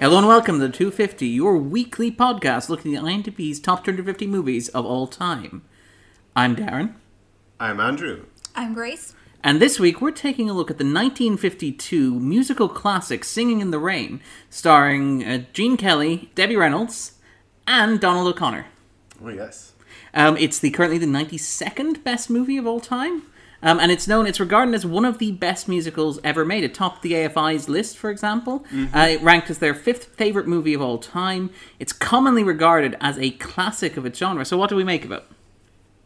Hello and welcome to 250, your weekly podcast looking at IMDb's top 250 movies of all time. I'm Darren, I'm Andrew. I'm Grace. And this week we're taking a look at the 1952 musical classic Singing in the Rain, starring uh, Gene Kelly, Debbie Reynolds, and Donald O'Connor. Oh yes. Um, it's the currently the 92nd best movie of all time. Um, and it's known, it's regarded as one of the best musicals ever made. It topped the AFI's list, for example. Uh, it ranked as their fifth favorite movie of all time. It's commonly regarded as a classic of its genre. So, what do we make of it?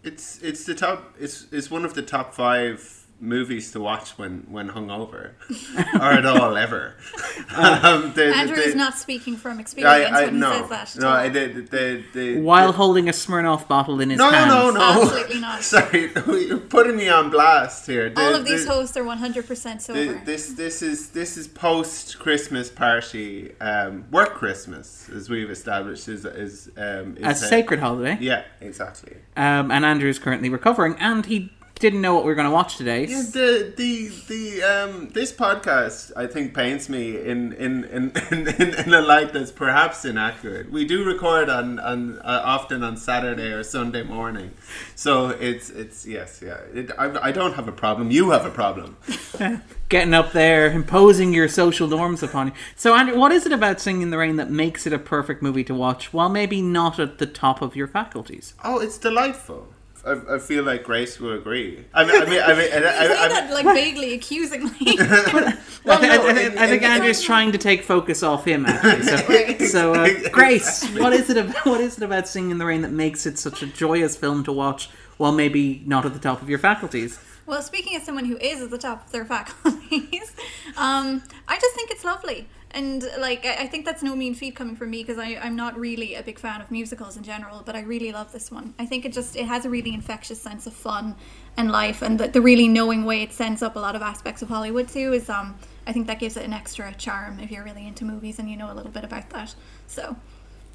It's it's the top. It's it's one of the top five movies to watch when when hungover, or at all ever. um, the, Andrew the- is not speaking from experience I, I, when he says that. no, I did. The, the, While the, holding a Smirnoff bottle in his hand. no, no, no, Absolutely not. Sorry, you're putting me on blast here. The- All of these the- hosts are 100% the- sober. this this is this is post Christmas party, um, work Christmas as we've established is is um, is A sacred holiday. Yeah, exactly. Um, and is currently recovering, and he didn't know what we were going to watch today. Yeah, the the the um this podcast I think paints me in in in, in, in, a light that's perhaps inaccurate. We do record on on uh, often on Saturday or Sunday morning, so it's it's yes yeah. It, I I don't have a problem. You have a problem. Getting up there, imposing your social norms upon you. So, Andrew, what is it about Singing in the Rain that makes it a perfect movie to watch, while maybe not at the top of your faculties? Oh, it's delightful. I, I feel like Grace will agree. I mean, I mean, I mean, I, you say I, I, that like vaguely accusingly. I, thi- I, no, in- I think Andrew's trying to take focus off him, actually. So, Right. so uh, Grace, what is it about what is it about Singing in the Rain that makes it such a joyous film to watch, while maybe not at the top of your faculties? well, speaking as someone who is at the top of their faculties, um, I just think it's lovely. And like, I, think that's no mean feat coming from me because I'm not really a big fan of musicals in general, but I really love this one. I think it just it has a really infectious sense of fun and life, and the, the really knowing way it sends up a lot of aspects of Hollywood too is um I think that gives it an extra charm if you're really into movies and you know a little bit about that. So,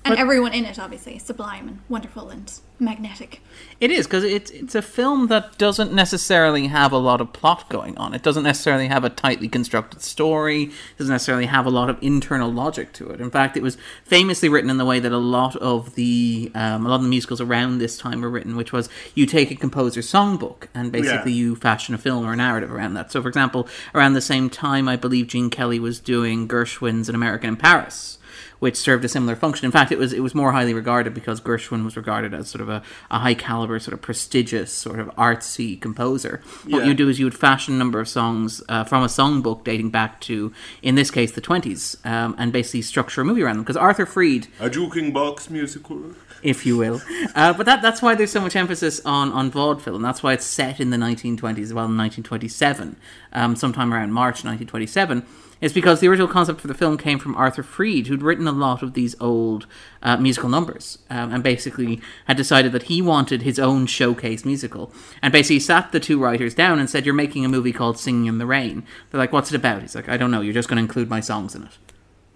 and everyone in it obviously sublime and wonderful and magnetic. It is because it's it's a film that doesn't necessarily have a lot of plot going on. It doesn't necessarily have a tightly constructed story. It doesn't necessarily have a lot of internal logic to it. In fact, it was famously written in the way that a lot of the um, a lot of the musicals around this time were written, which was you take a composer's songbook and basically Yeah. you fashion a film or a narrative around that. So, for example, around the same time, I believe Gene Kelly was doing Gershwin's An American in Paris which served a similar function. In fact, it was it was more highly regarded because Gershwin was regarded as sort of a, a high caliber, sort of prestigious, sort of artsy composer. What Yeah. you do is you would fashion a number of songs uh, from a songbook dating back to, in this case, the twenties, um, and basically structure a movie around them. Because Arthur Freed a juking box musical. if you will. Uh, but that, that's why there's so much emphasis on, on vaudeville, and that's why it's set in the 1920s, well, in 1927, um, sometime around March 1927. Is because the original concept for the film came from Arthur Freed, who'd written a lot of these old uh, musical numbers, um, and basically had decided that he wanted his own showcase musical. And basically sat the two writers down and said, "You're making a movie called Singing in the Rain." They're like, "What's it about?" He's like, "I don't know. You're just going to include my songs in it."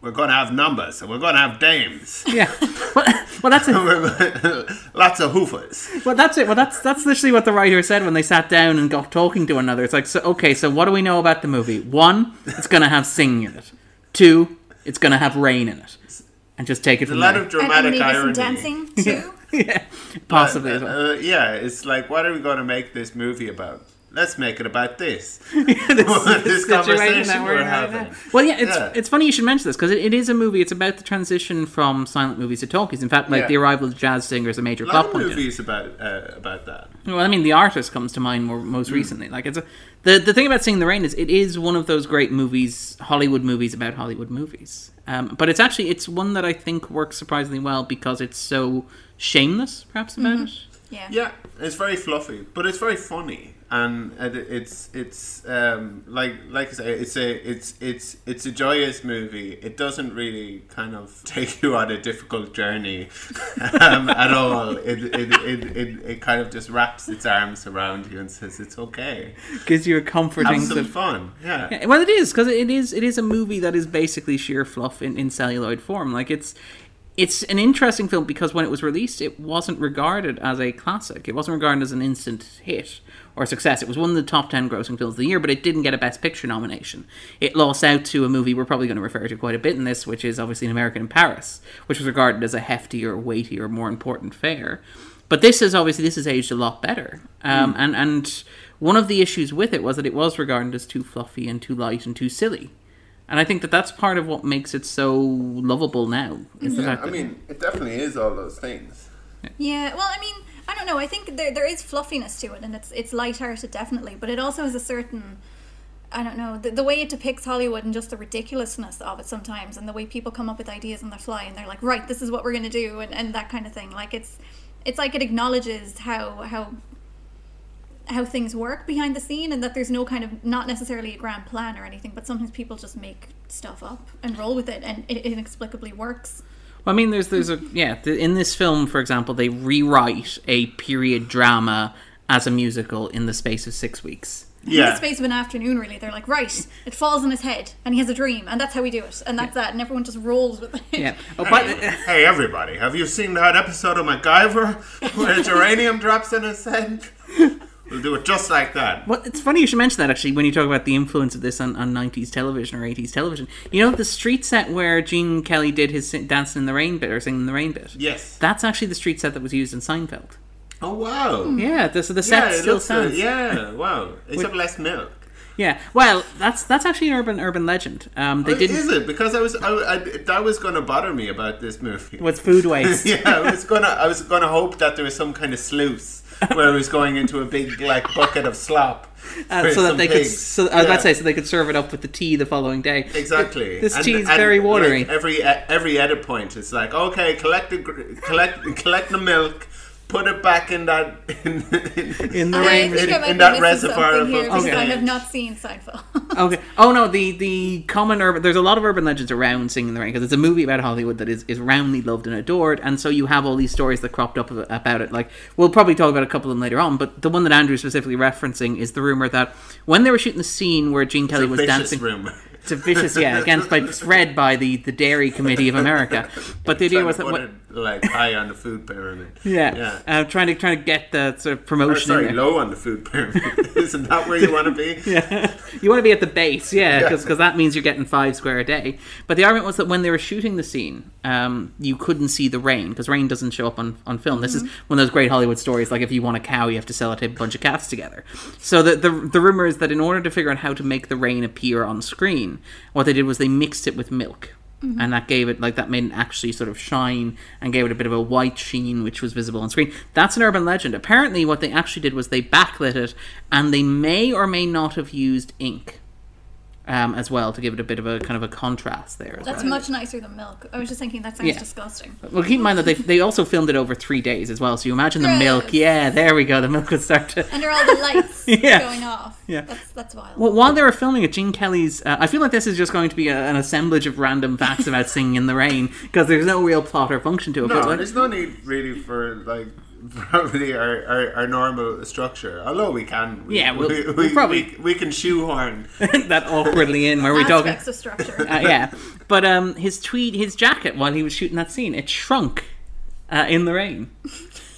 We're gonna have numbers, and we're gonna have dames. Yeah. well, well, that's it. Lots of hoofers. Well, that's it. Well, that's that's literally what the writer said when they sat down and got talking to one another. It's like, so okay, so what do we know about the movie? One, it's going to have singing in it. Two, it's going to have rain in it, and just take it A lot there. of dramatic and maybe irony. some dancing too. yeah, possibly Uh, well. uh, yeah, it's like, what are we going to make this movie about? Let's make it about this. this, this situation conversation that we're in right having. now. Well, yeah, it's Yeah. it's funny you should mention this because it, it is a movie. It's about the transition from silent movies to talkies. In fact, like Yeah. the arrival of jazz singer is a major A lot plot of point. in it. movies about uh, about that. Well, I mean, The Artist comes to mind more, most recently. Like, it's a, the the thing about Seeing the Rain is it is one of those great movies, Hollywood movies about Hollywood movies. Um, but it's actually it's one that I think works surprisingly well because it's so shameless, perhaps about it. Yeah. Yeah, it's very fluffy, but it's very funny and it's it's um, like like I say, it's a it's it's it's a joyous movie. It doesn't really kind of take you on a difficult journey um, at all. It it, it, it it kind of just wraps its arms around you and says it's okay. Gives you a comforting. Have some fun. Yeah. Yeah, Well, it is because it is it is a movie that is basically sheer fluff in, in celluloid form. Like it's it's an interesting film because when it was released, it wasn't regarded as a classic. It wasn't regarded as an instant hit or success. It was one of the top ten grossing films of the year, but it didn't get a Best Picture nomination. It lost out to a movie we're probably going to refer to quite a bit in this, which is obviously an American in Paris, which was regarded as a heftier, weightier, more important fare. But this is obviously this is aged a lot better, um, and and one of the issues with it was that it was regarded as too fluffy and too light and too silly, and I think that that's part of what makes it so lovable now. Is the Yeah, fact I mean, it definitely is all those things. Yeah, well, I mean, I don't know. I think there there is fluffiness to it, and it's it's lighthearted definitely, but it also has a certain. I don't know the, the way it depicts Hollywood and just the ridiculousness of it sometimes, and the way people come up with ideas on the fly, and they're like, right, this is what we're gonna do, and, and that kind of thing. Like it's, it's like it acknowledges how how how things work behind the scene, and that there's no kind of not necessarily a grand plan or anything, but sometimes people just make stuff up and roll with it, and it inexplicably works. Well, I mean, there's there's a yeah. th- In this film, for example, they rewrite a period drama as a musical in the space of six weeks. yeah. in the space of an afternoon, really. They're like, right, it falls on his head, and he has a dream, and that's how we do it, and that's that, and everyone just rolls with it. Yeah. Oh, but Hey everybody, have you seen that episode of MacGyver where geranium drops in his head? We'll do it just like that. Well, it's funny you should mention that actually when you talk about the influence of this on, on 90s television or 80s television. You know the street set where Gene Kelly did his Dancing in the Rain bit or Singing in the Rain bit? Yes. That's actually the street set that was used in Seinfeld. Oh wow. Yeah, the, so the set Yeah, still looks good. stands. Yeah, wow. Except less milk. Yeah. Well, that's that's actually an urban urban legend. Um, they Oh, didn't. Is it? Because I was, I, I, that was going to bother me about this movie. What's food waste? yeah, I was gonna, I was gonna hope that there was some kind of sluice where it was going into a big like bucket of slop. Uh, so that they could. So I was about to say, so they could serve it up with the tea the following day. Exactly. This tea is very like, watery. every every edit point, it's like okay, collect the collect collect the milk, put it back in that in, In the I rain. think in- in that reservoir of- here Okay. I have not seen Seinfeld. Okay. Oh no, the the common urban. There's a lot of urban legends around Singing in the Rain because it's a movie about Hollywood that is is roundly loved and adored, and so you have all these stories that cropped up about it. Like we'll probably talk about a couple of them later on, but the one that Andrew's specifically referencing is the rumor that when they were shooting the scene where Gene Kelly was dancing. room. It's a vicious, yeah, against by spread by the the Dairy Committee of America. But the idea was that it like high on the food pyramid. yeah, yeah. Uh, trying to trying to get the sort of promotion. in sorry, low on the food pyramid. Isn't that where you want to be? Yeah. you want to be at the base, yeah, Yeah. because that means you're getting five square a day. But the argument was that when they were shooting the scene, um, you couldn't see the rain because rain doesn't show up on, on film. This is one of those great Hollywood stories. Like if you want a cow, you have to sellotape a bunch of cats together. So the, the the rumor is that in order to figure out how to make the rain appear on screen, what they did was they mixed it with milk. Mm-hmm. And that gave it like that made it actually sort of shine and gave it a bit of a white sheen, which was visible on screen. That's an urban legend. Apparently, what they actually did was they backlit it, and they may or may not have used ink um, as well to give it a bit of a kind of a contrast there. As That's well. much nicer than milk. I was just thinking that sounds Yeah. disgusting. Well, keep in mind that they they also filmed it over three days as well. So you imagine the milk. Yeah, there we go. The milk would start to. And there are all the lights Yeah. going off. Yeah. That's that's wild. Well, while they were filming it, Gene Kelly's. Uh, I feel like this is just going to be a, an assemblage of random facts about singing in the rain because there's no real plot or function to it. No, but like- there's no need really for like probably our, our, our normal structure. Although we can, we, Yeah, we'll- we, we'll probably- we, we can shoehorn. that awkwardly in where we talking. Aspects of structure. Uh, yeah, but um, his tweed, his jacket while he was shooting that scene, it shrunk uh, in the rain.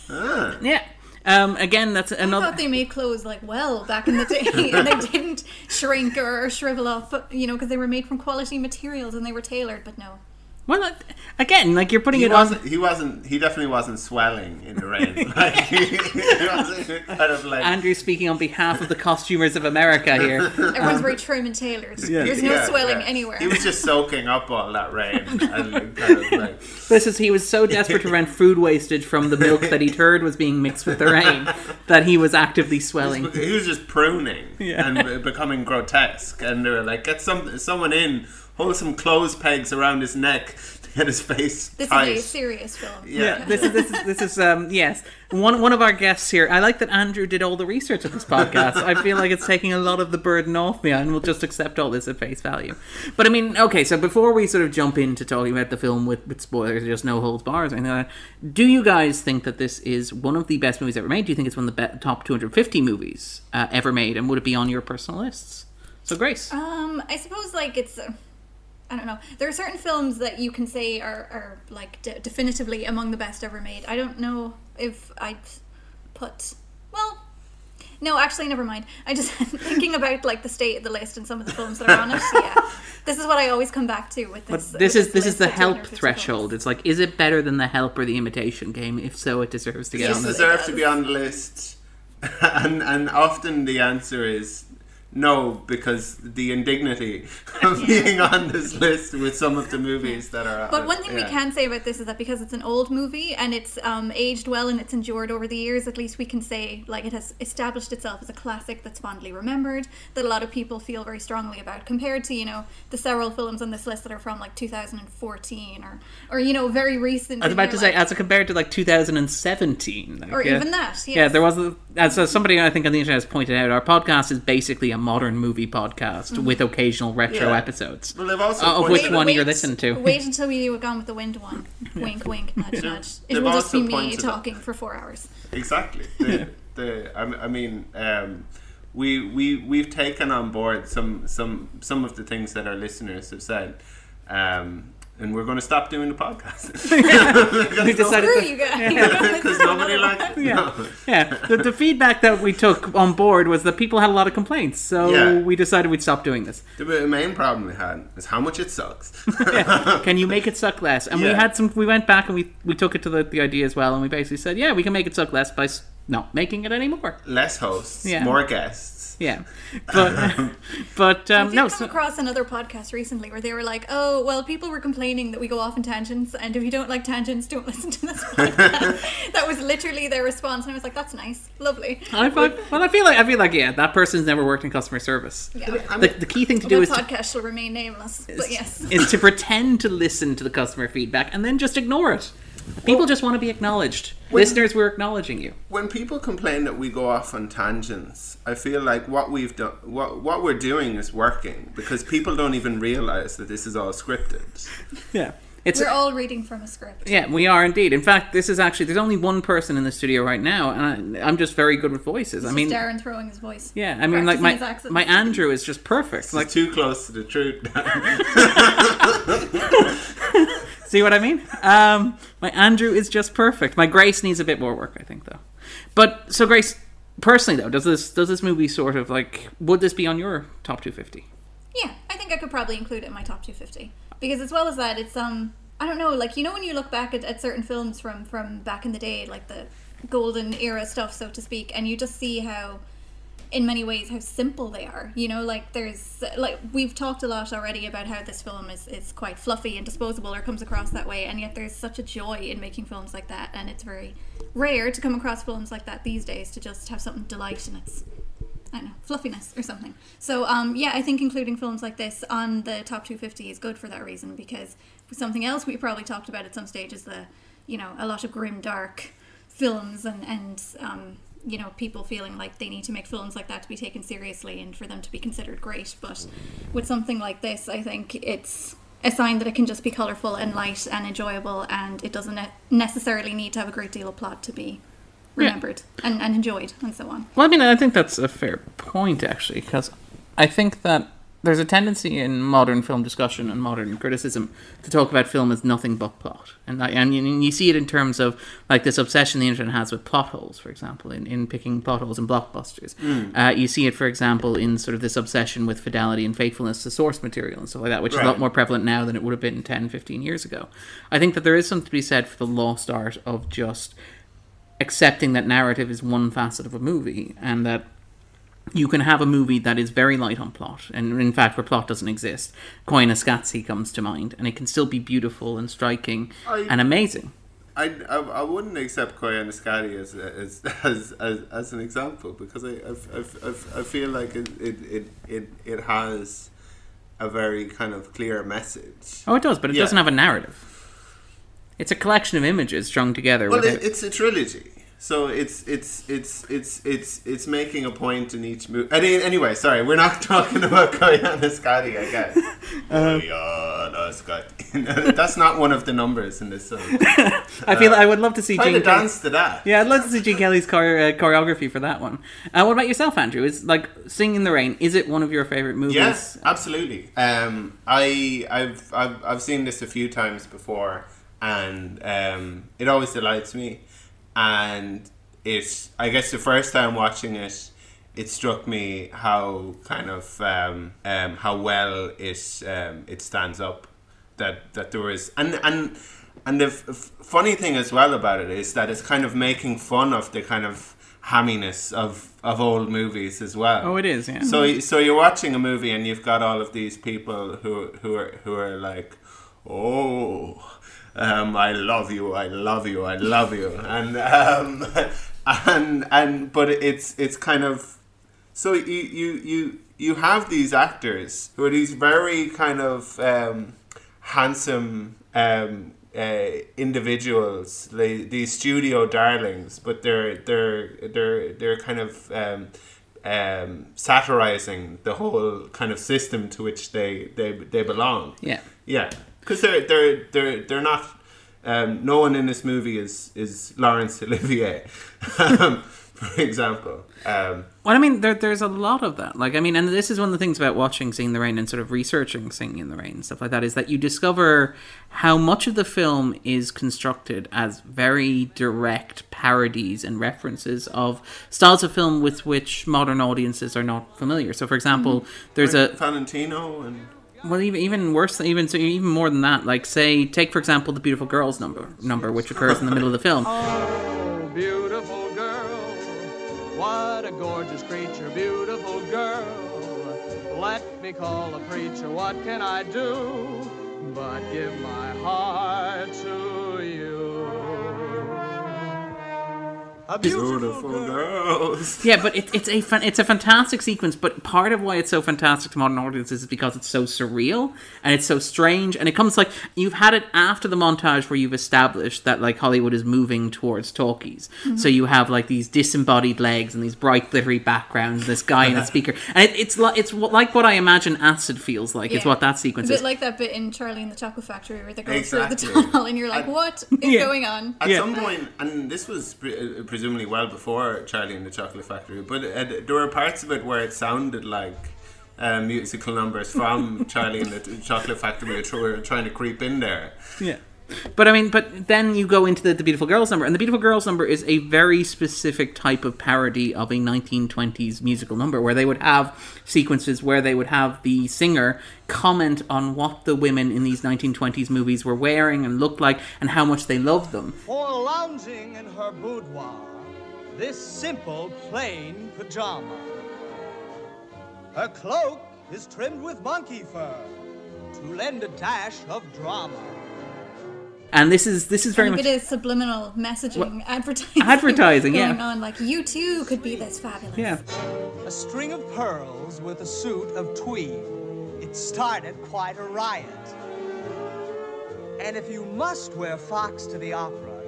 Ah. Yeah. Um, again, that's another. I another. thought they made clothes like well back in the day, and they didn't shrink or shrivel up, you know, because they were made from quality materials and they were tailored. But no, Well, again, like you're putting He it on. wasn't. He wasn't. He definitely wasn't swelling in the rain. Like, he wasn't kind of like. Andrew speaking on behalf of the costumers of America here. everyone's very trim and tailored. Yeah. There's no Yeah, swelling yeah. anywhere. He was just soaking up all that rain and kind of like. This is he was so desperate to prevent food wastage from the milk that he'd heard was being mixed with the rain that he was actively swelling. He was just pruning Yeah. and becoming grotesque, and they were like, "Get some someone in, hold some clothes pegs around his neck to get his face This tight. is a serious film. Yeah. this is this is this is um yes one one of our guests here. I like that Andrew did all the research of this podcast. I feel like it's taking a lot of the burden off me, and we'll just accept all this at face value. But I mean, okay, so before we sort of jump into talking about the film with with spoilers, just no holds bars or anything like that, do you guys think that this is one of the best movies ever made? Do you think it's one of the be- top 250 movies uh, ever made, and would it be on your personal lists? So Grace, Um, I suppose like it's. Uh, I don't know. There are certain films that you can say are, are like de- definitively among the best ever made. I don't know if I'd put. Well, no, actually, never mind. I just thinking about like the state of the list and some of the films that are on it. Yeah, this is what I always come back to with But this. this with is this is the help threshold. films. It's like, is it better than the help or the imitation game? If so, it deserves to get This on the deserves to be on the list, and and often the answer is no because the indignity of being on this list with some of the movies that are. But one thing we can say about this is that because it's an old movie and it's um, aged well and it's endured over the years, at least we can say like it has established itself as a classic that's fondly remembered that a lot of people feel very strongly about, compared to you know the several films on this list that are from like 2014 or or you know very recent. I was about to say, life. as compared to like 2017, like, or yeah. even that. Yes. Yeah, there was a, as uh, somebody I think on the internet has pointed out. Our podcast is basically a modern movie podcast Mm-hmm. with occasional retro Yeah. episodes. Well, they've also Uh, of which out- one you're listening to. Wait until we do a Gone with the Wind one. wink, wink, nudge, nudge. It they've will just be me pointed out- talking for four hours. Exactly. The, the I, m- I mean, um, we we we've taken on board some some some of the things that our listeners have said, um, and we're going to stop doing the podcast We decided Screw to- you guys. because nobody likes it. Yeah. No. yeah, the, the feedback that we took on board was that people had a lot of complaints, so Yeah. we decided we'd stop doing this. The main problem we had is how much it sucks. Can you make it suck less? And we had some. We went back and we we took it to the, the idea as well, and we basically said, yeah, we can make it suck less by not making it anymore. Less hosts, Yeah. more guests. Yeah, but but I um, did no. come So, across another podcast recently where they were like, "Oh, well, people were complaining that we go off in tangents, and if you don't like tangents, don't listen to this podcast." that was literally their response, and I was like, "That's nice, lovely." I, I, well, I feel like I feel like yeah, that person's never worked in customer service. Yeah. The, the key thing to do The is to, podcast shall remain nameless, but yes, is to pretend to listen to the customer feedback and then just ignore it. People just want to be acknowledged. Listeners, we're acknowledging you. When people complain that we go off on tangents, I feel like what we've done, what what we're doing is working because people don't even realize that this is all scripted. Yeah, it's we're all reading from a script. yeah, we are indeed. In fact, this is actually there's only one person in the studio right now, and I, I'm just very good with voices. I mean, Darren throwing his voice. yeah, I mean, like my Practicing his accent. my Andrew is just perfect. Like Like, too close to the truth. see what I mean? Um, my Andrew is just perfect. My Grace needs a bit more work, I think, though. But so Grace, personally though, does this does this movie sort of like would this be on your top 250? Yeah, I think I could probably include it in my top 250 because as well as that, it's um, I don't know, like you know when you look back at, at certain films from from back in the day, like the golden era stuff, so to speak, and you just see how, in many ways, how simple they are. You know, like there's like we've talked a lot already about how this film is is quite fluffy and disposable, or comes across that way, and yet there's such a joy in making films like that, and it's very rare to come across films like that these days to just have something delight in its I don't know, fluffiness or something. So, um, yeah, I think including films like this on the top 250 is good for that reason because something else we probably talked about at some stage is the, you know, a lot of grim, dark films and, and um, you know, people feeling like they need to make films like that to be taken seriously and for them to be considered great. But with something like this, I think it's a sign that it can just be colourful and light and enjoyable and it doesn't necessarily need to have a great deal of plot to be remembered and, and enjoyed and so on. Well, I mean, I think that's a fair point, actually, because I think that there's a tendency in modern film discussion and modern criticism to talk about film as nothing but plot, and and you, and you see it in terms of like this obsession the internet has with plot holes, for example, in, in picking plot holes in blockbusters. Uh, you see it, for example, in sort of this obsession with fidelity and faithfulness to source material and stuff like that, which is a lot more prevalent now than it would have been 10, 15 years ago. I think that there is something to be said for the lost art of just accepting that narrative is one facet of a movie and that you can have a movie that is very light on plot, and in fact, where plot doesn't exist. Koyaanisqatsi comes to mind, and it can still be beautiful and striking I- and amazing. I, I, I wouldn't accept Koyaanisqatsi as, as, as, as, as an example because I, I, I, I- feel like it, it, it, it, it has a very kind of clear message. Oh, it does, but it Yeah. doesn't have a narrative. It's a collection of images strung together. Well, it, it's a trilogy, so it's it's it's it's it's it's making a point in each movie. Anyway, sorry, we're not talking about Koyaanisqatsi, I guess. Uh-huh. Koyaanisqatsi. That's not one of the numbers in this song. I feel I would love to see Try to Gene Kelly. dance to that. Yeah, I'd love to see Gene Kelly's chore- uh, choreography for that one. Uh, what about yourself, Andrew? Is like Singing in the Rain? Is it one of your favorite movies? Yes, absolutely. Um, I I've, I've I've seen this a few times before, and um, it always delights me. And it's I guess, the first time watching it, it struck me how kind of um, um, how well it um, it stands up. That that there was and and and the f- f- funny thing as well about it is that it's kind of making fun of the kind of hamminess of of old movies as well. Oh, it is. Yeah. So, so you're watching a movie and you've got all of these people who who are who are like, oh, um, I love you, I love you, I love you, and um, and and but it's it's kind of so you you you you have these actors who are these very kind of um, handsome um, uh, individuals, they, these studio darlings, but they're they're they're they're kind of um, um, satirizing the whole kind of system to which they they, they belong. yeah. Yeah, because they're they're they're they're not. Um, no one in this movie is is Laurence Olivier, um, for example. Um, Well, I mean, there, there's a lot of that. Like, I mean, and this is one of the things about watching Singing in the Rain and sort of researching Singing in the Rain and stuff like that is that you discover how much of the film is constructed as very direct parodies and references of styles of film with which modern audiences are not familiar. So, for example, there's a Valentino and well, even even worse, even so, even more than that. Like, say, take for example the "Beautiful Girls" number, number which occurs in the middle of the film. Oh, beautiful girl, what a gorgeous creature, beautiful girl. Let me call a preacher, what can I do but give my heart to A beautiful girls. Yeah, but it, it's a fan, it's a fantastic sequence. But part of why it's so fantastic to modern audiences is because it's so surreal and it's so strange, and it comes like you've had it after the montage where you've established that like Hollywood is moving towards talkies. So you have like these disembodied legs and these bright glittery backgrounds, this guy in a speaker, and it, it's like it's what- like what I imagine acid feels like. Is Yeah. what that sequence A bit is. like that bit in Charlie and the Chocolate Factory where they go through the tunnel and you're like, I- what is Yeah. going on? At Yeah. some point, and this was pre- uh, presumably well before Charlie and the Chocolate Factory, but uh, there were parts of it where it sounded like uh, musical numbers from Charlie and the Chocolate Factory were, trying to creep in there. Yeah. But I mean, but then you go into the, the Beautiful Girls number, and the Beautiful Girls number is a very specific type of parody of a 1920s musical number where they would have sequences where they would have the singer comment on what the women in these 1920s movies were wearing and looked like and how much they loved them. For lounging in her boudoir, this simple, plain pajama. Her cloak is trimmed with monkey fur to lend a dash of drama. And this is this is very And a much bit of subliminal messaging, advertising, Advertising, yeah. on. Like you too could be this fabulous. yeah. A string of pearls with a suit of tweed. It started quite a riot. And if you must wear frocks to the opera,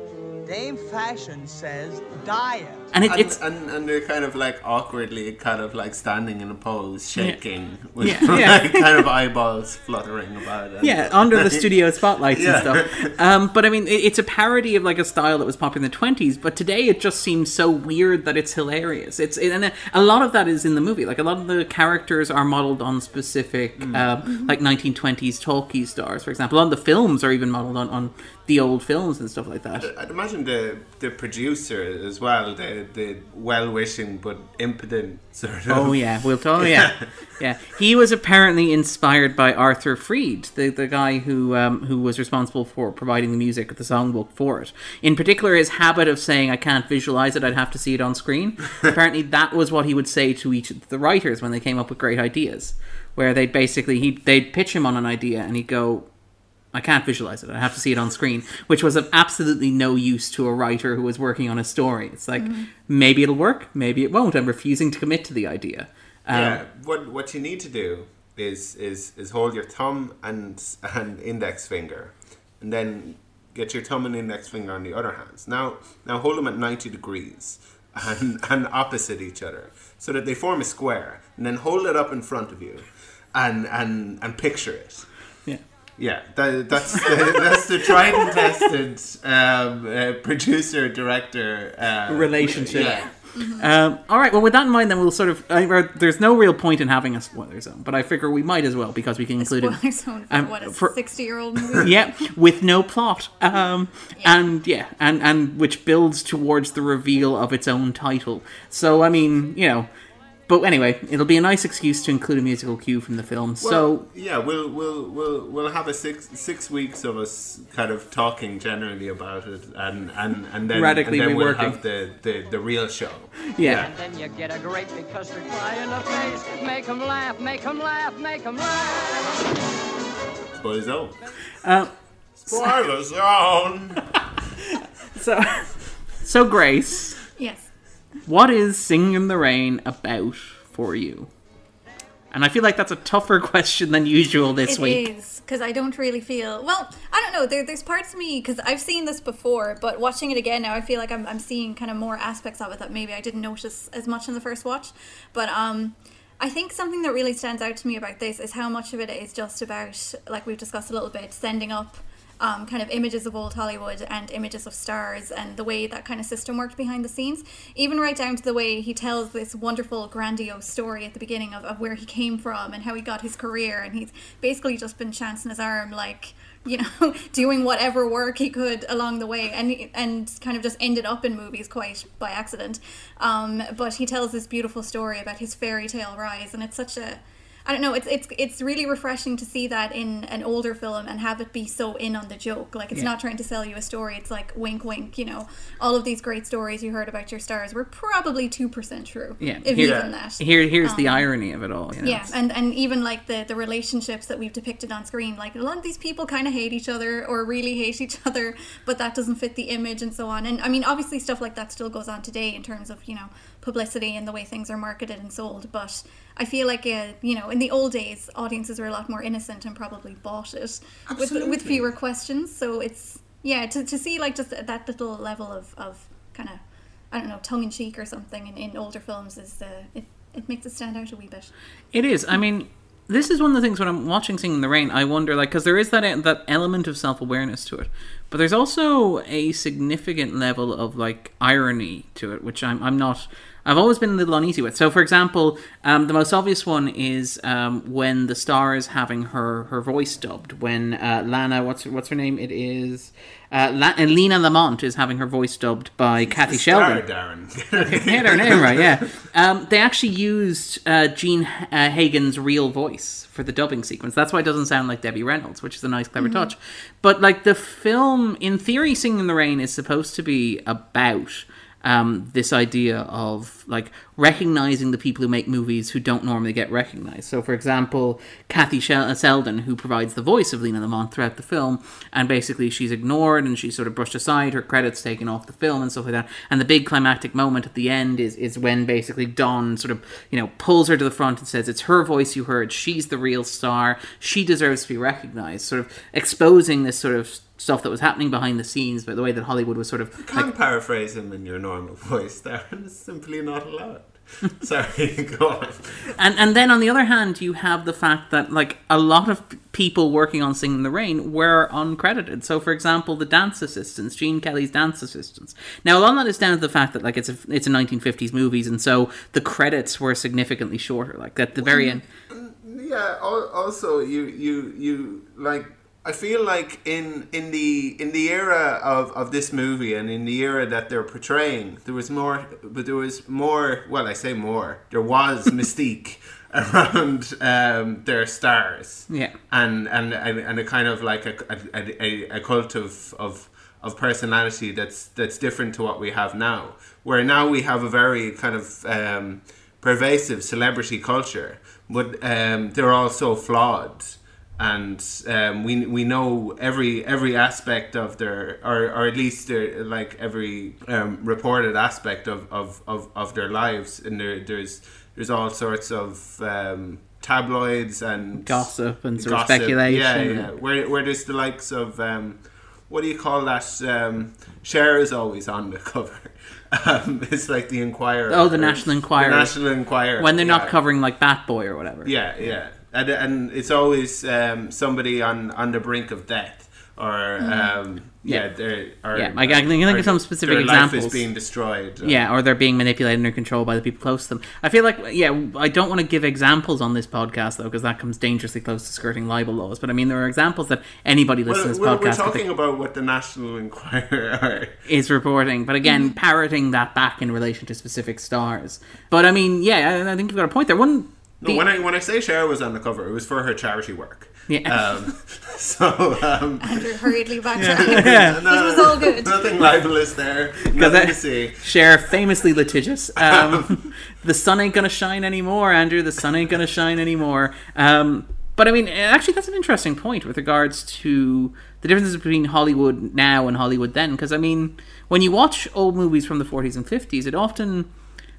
Dame Fashion says diet. And it, And, it's and, and they're kind of like awkwardly kind of like standing in a pose, shaking, with Yeah, yeah. like kind of eyeballs fluttering about it. yeah under the studio spotlights Yeah. and stuff. Um, but i mean it, it's a parody of like a style that was popular in the 20s but today it just seems so weird that it's hilarious. It's and a- a lot of that is in the movie. Like a lot of the characters are modeled on specific uh, like 1920s talkie stars for example. A lot of the films are even modeled on, on the old films and stuff like that. I'd imagine the the producer as well, the the well wishing but impotent sort of. Oh yeah, we'll talk. Oh yeah, yeah. He was apparently inspired by Arthur Freed, the the guy who um, who was responsible for providing the music the songbook for it. In particular, his habit of saying, "I can't visualize it; I'd have to see it on screen." apparently, that was what he would say to each of the writers when they came up with great ideas. Where they'd basically he they'd pitch him on an idea, and he'd go, I can't visualize it. I have to see it on screen, which was of absolutely no use to a writer who was working on a story. It's like maybe it'll work, maybe it won't. I'm refusing to commit to the idea. Um, yeah, what what you need to do is is is hold your thumb and and index finger, and then get your thumb and index finger on the other hands. Now, now hold them at ninety degrees and and opposite each other, so that they form a square, and then hold it up in front of you, and and and picture it. Yeah. Yeah, that, that's the, that's the tried and tested um, uh, producer director uh, Relationship. Yeah. Um, all right. Well, with that in mind, then we'll sort of. I, there's no real point in having a spoiler zone, but I figure we might as well because we can include it. Spoiler zone for um, what a for- sixty-year-old movie. yeah, with no plot. Um, and yeah, and and which builds towards the reveal of its own title. So I mean, you know, but anyway, it'll be a nice excuse to include a musical cue from the film. so yeah, we'll we'll we'll we'll have a six six weeks of us kind of talking generally about it, and and and then Radically and then we'll have the, the the real show. yeah. And then you get a great big custard pie in the face. Make 'em laugh, make 'em laugh, make 'em laugh. Spoiler zone. Uh, Spoiler zone. so so Grace, Yes. What is Singing in the Rain about for you? And I feel like that's a tougher question than usual this It week. is because I don't really feel well. I don't know. There, there's parts of me because I've seen this before, but watching it again now, I feel like I'm, I'm seeing kind of more aspects of it that maybe I didn't notice as much in the first watch. But um, I think something that really stands out to me about this is how much of it is just about, like we've discussed a little bit, sending up um, kind of images of old Hollywood and images of stars and the way that kind of system worked behind the scenes. Even right down to the way he tells this wonderful, grandiose story at the beginning of, of where he came from and how he got his career. And he's basically just been chancing his arm, like, you know, doing whatever work he could along the way, and and kind of just ended up in movies quite by accident. Um, but he tells this beautiful story about his fairy tale rise, and it's such a I don't know. It's it's it's really refreshing to see that in an older film and have it be so in on the joke. Like it's Yeah. not trying to sell you a story. It's like wink, wink. You know, all of these great stories you heard about your stars were probably two percent true. Yeah, if here- even that. Here, here's the Um, irony of it all. You know? Yeah, and, and even like the, the relationships that we've depicted on screen, like a lot of these people kind of hate each other or really hate each other, but that doesn't fit the image and so on. And I mean, obviously, stuff like that still goes on today in terms of you know publicity and the way things are marketed and sold. But I feel like uh, you know in the old days, audiences were a lot more innocent and probably bought it with with fewer questions. So it's yeah to, to see like just that little level of of kind of I don't know tongue in cheek or something in, in older films is uh, it it makes it stand out a wee bit. It is. I mean, this is one of the things when I'm watching Singing in the Rain, I wonder, like, because there is that that element of self awareness to it, but there's also a significant level of like irony to it, which I'm I'm not. I've always been a little uneasy with. So, for example, um, the most obvious one is um, when the star is having her, her voice dubbed. When uh, Lana, what's her, what's her name? It is uh, La- Lena Lamont is having her voice dubbed by Kathy Star, Sheldon. Darren. Get her name right, yeah. Um, they actually used uh, Jean uh, Hagen's real voice for the dubbing sequence. That's why it doesn't sound like Debbie Reynolds, which is a nice, clever touch. But like the film, in theory, Singing in the Rain is supposed to be about um, this idea of like recognizing the people who make movies who don't normally get recognized. So, for example, Kathy Shel- Selden, who provides the voice of Lena Lamont throughout the film, and basically she's ignored and she's sort of brushed aside, her credits taken off the film and stuff like that. And the big climactic moment at the end is is when basically Don sort of you know pulls her to the front and says, "It's her voice you heard. She's the real star. She deserves to be recognized." Sort of exposing this sort of stuff that was happening behind the scenes, but the way that Hollywood was sort of Can't paraphrase him in your normal voice, Darren. It's simply not allowed. Sorry, go on. And and then on the other hand, you have the fact that like a lot of people working on Singing in the Rain were uncredited. So, for example, the dance assistants, Gene Kelly's dance assistants. Now, a lot of that is down to the fact that like it's a it's a 1950s movies, and so the credits were significantly shorter. Like at the very end. Yeah. Also, you you you like. I feel like in in the in the era of, of this movie and in the era that they're portraying, there was more, but there was more. Well, I say more. There was mystique around um, their stars. Yeah. and and and, and a kind of like a, a, a, a cult of, of of personality that's that's different to what we have now. Where now we have a very kind of um, pervasive celebrity culture, but um, they're all so flawed. And um, we we know every every aspect of their or, or at least their like every um, reported aspect of, of, of, of their lives and there there's there's all sorts of um, tabloids and Gossip and sort of speculation. Yeah, yeah. Where, where there's the likes of um, what do you call that? Um, Cher is always on the cover. Um, it's like the Enquirer. Oh, the National Enquirer. The National Enquirer. when they're not covering like Bat Boy or whatever. Yeah, yeah, and, and it's always um, somebody on on the brink of death, or um, yeah, Yeah. they're or, Yeah, I can think of some specific their life examples. is being destroyed. Yeah, or they're being manipulated or controlled by the people close to them. I feel like, yeah, I don't want to give examples on this podcast though, because that comes dangerously close to skirting libel laws. But I mean, there are examples that anybody listening to this we're, we're podcast could talking think about what the National Enquirer is reporting. But again, parroting that back in relation to specific stars. But I mean, yeah, I, I think you've got a point there. One, No, the- when I when I say Cher was on the cover, it was for her charity work. Yeah. Um, so um, Andrew hurriedly backtracked. It was all good. nothing libelous there. Because Nothing I- to see. Cher, famously litigious. Um, the sun ain't gonna shine anymore, Andrew. The sun ain't gonna shine anymore. Um, but I mean, actually, that's an interesting point with regards to the differences between Hollywood now and Hollywood then. Because I mean, when you watch old movies from the 40s and 50s, it often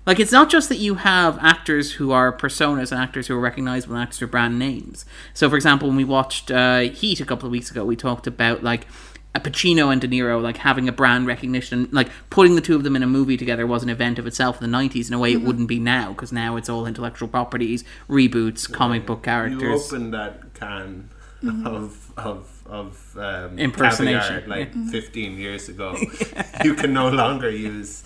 like it's not just that you have actors who are personas and actors who are recognizable and actors who are brand names. So, for example, when we watched uh, Heat a couple of weeks ago, we talked about like a Pacino and De Niro like having a brand recognition, like putting the two of them in a movie together was an event of itself in the '90s in a way it wouldn't be now because now it's all intellectual properties, reboots, comic book characters. You characters. opened that can of of of um, Impersonation. caviar, like 15 years ago. You can no longer use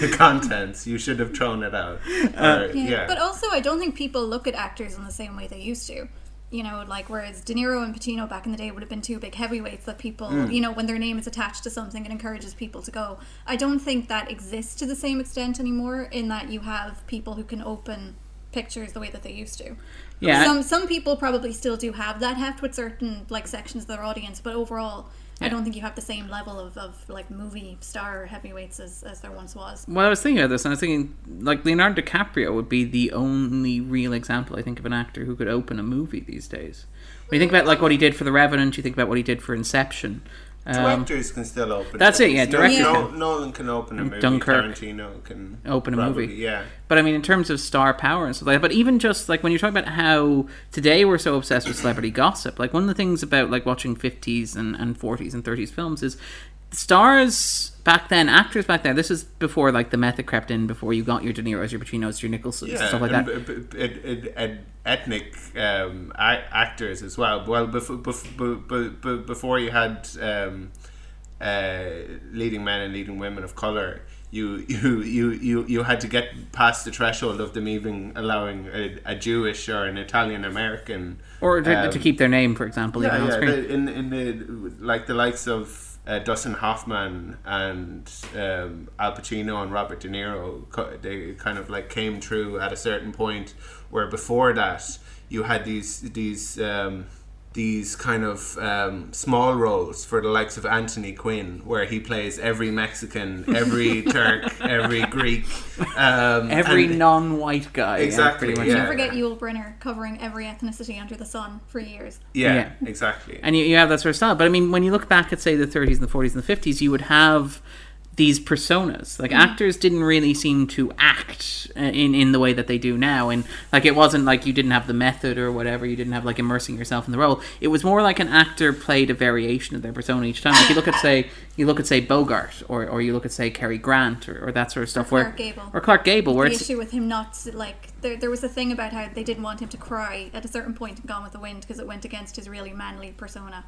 the contents. You should have thrown it out. Or, Yeah. yeah. But also, I don't think people look at actors in the same way they used to. You know, like whereas De Niro and Pacino back in the day would have been two big heavyweights that people, Hmm. you know, when their name is attached to something, it encourages people to go. I don't think that exists to the same extent anymore. In that you have people who can open pictures the way that they used to. Yeah. Some some people probably still do have that heft with certain like sections of their audience, but overall. I don't think you have the same level of, of like movie star heavyweights as, as there once was. Well, I was thinking of this, and I was thinking like Leonardo DiCaprio would be the only real example I think of an actor who could open a movie these days. When you think about like what he did for The Revenant, you think about what he did for Inception. Um, Directors can still open. that's it, yeah, movies. No- directors No, can. Nolan can open a movie. Dunkirk. Tarantino can Open a probably, movie. Yeah. But I mean, in terms of star power and stuff like that, but even just like when you're talking about how today we're so obsessed with celebrity gossip, like one of the things about like watching 50s and, and 40s and 30s films is stars back then, actors back then, this is before like the method crept in, before you got your De Niro's, your Pacinos, your Nicholsons, Yeah, stuff like that. And, b- ed- ed- ethnic um, actors as well. Well, before, before, before you had um, uh, leading men and leading women of color, you, you, you, you, you had to get past the threshold of them even allowing a, a Jewish or an Italian American. Or to, um, to keep their name, for example, yeah, even on yeah. screen. the- in in the like the likes of uh, Dustin Hoffman and um, Al Pacino and Robert De Niro, they kind of like came through at a certain point. Where before that, you had these these um, these kind of um, small roles for the likes of Anthony Quinn, where he plays every Mexican, every Turk, every Greek, um, Every non-white guy, yeah, Exactly, pretty much. yeah. Don't forget Yul Brynner covering every ethnicity under the sun for years. yeah, Yeah. exactly. and you, you have that sort of style. But I mean, when you look back at say the 30s and the 40s and the 50s, you would have these personas. Like actors didn't really seem to act uh, in in the way that they do now, and like it wasn't like you didn't have the method or whatever. You didn't have like immersing yourself in the role. It was more like an actor played a variation of their persona each time. Like you look at say you look at say Bogart, or or you look at say Cary Grant, or, or that sort of stuff. Clark where Gable. or Clark Gable, where the issue with him not like there, there was a thing about how they didn't want him to cry at a certain point in Gone with the Wind because it went against his really manly persona.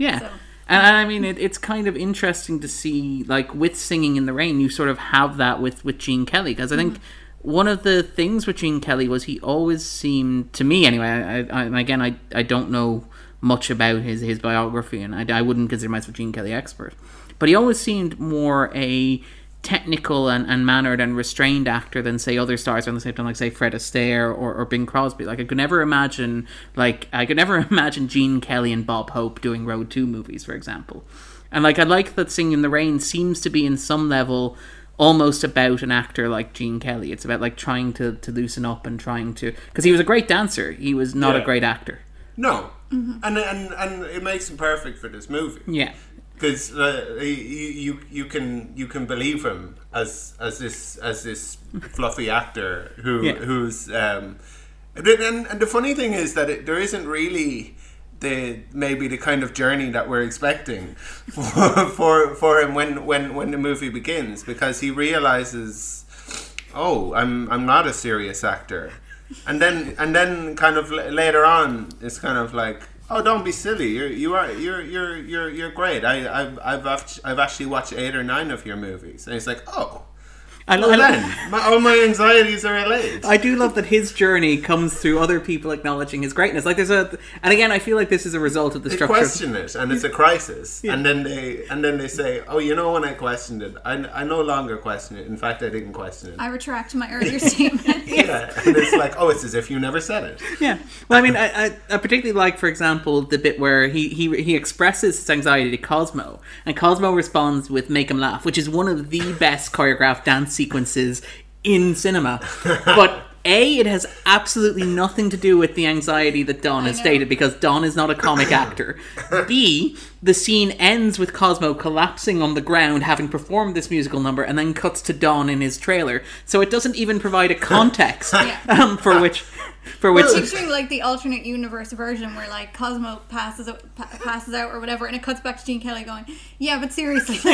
Yeah. So- And, I mean, it, it's kind of interesting to see, like, with Singing in the Rain, you sort of have that with, with Gene Kelly. Because I think Mm-hmm. one of the things with Gene Kelly was he always seemed, to me anyway, I, I, and again, I, I don't know much about his, his biography, and I, I wouldn't consider myself a Gene Kelly expert. But he always seemed more a technical and, and mannered and restrained actor than say other stars on the same time like say Fred Astaire or, or Bing Crosby. Like I could never imagine like I could never imagine Gene Kelly and Bob Hope doing Road to movies for example. And like I like that Singing in the Rain seems to be in some level almost about an actor like Gene Kelly. It's about like trying to, to loosen up and trying to because he was a great dancer. He was not a great actor. No, mm-hmm. and and and it makes him perfect for this movie. Yeah because uh, you, you you can you can believe him as as this as this fluffy actor who Yeah. who's um, and, and the funny thing is that it, there isn't really the maybe the kind of journey that we're expecting for for, for him when, when when the movie begins because he realizes oh I'm I'm not a serious actor and then and then kind of l- later on it's kind of like oh don't be silly. You're you are you're you're you're you're great. I I've I've I've actually watched eight or nine of your movies. And he's like oh I, well I, then my, all my anxieties are allayed I do love that his journey comes through other people acknowledging his greatness. Like there's a, and again, I feel like this is a result of the they structure. of- question it and it's a crisis and then they and then they say oh you know when i questioned it i, I no longer question it in fact i didn't question it I retract my earlier statement. yeah and it's like oh it's as if you never said it Yeah. Well, I mean, I, I, I particularly like, for example, the bit where he, he he expresses his anxiety to Cosmo, and Cosmo responds with "Make him laugh," which is one of the best choreographed dance sequences in cinema. But a, it has absolutely nothing to do with the anxiety that Don has stated because Don is not a comic actor. B, the scene ends with Cosmo collapsing on the ground having performed this musical number and then cuts to Don in his trailer. So it doesn't even provide a context um, for which for which Picturing like the alternate universe version where like Cosmo passes out, pa- passes out or whatever, and it cuts back to Gene Kelly going, "Yeah, but seriously,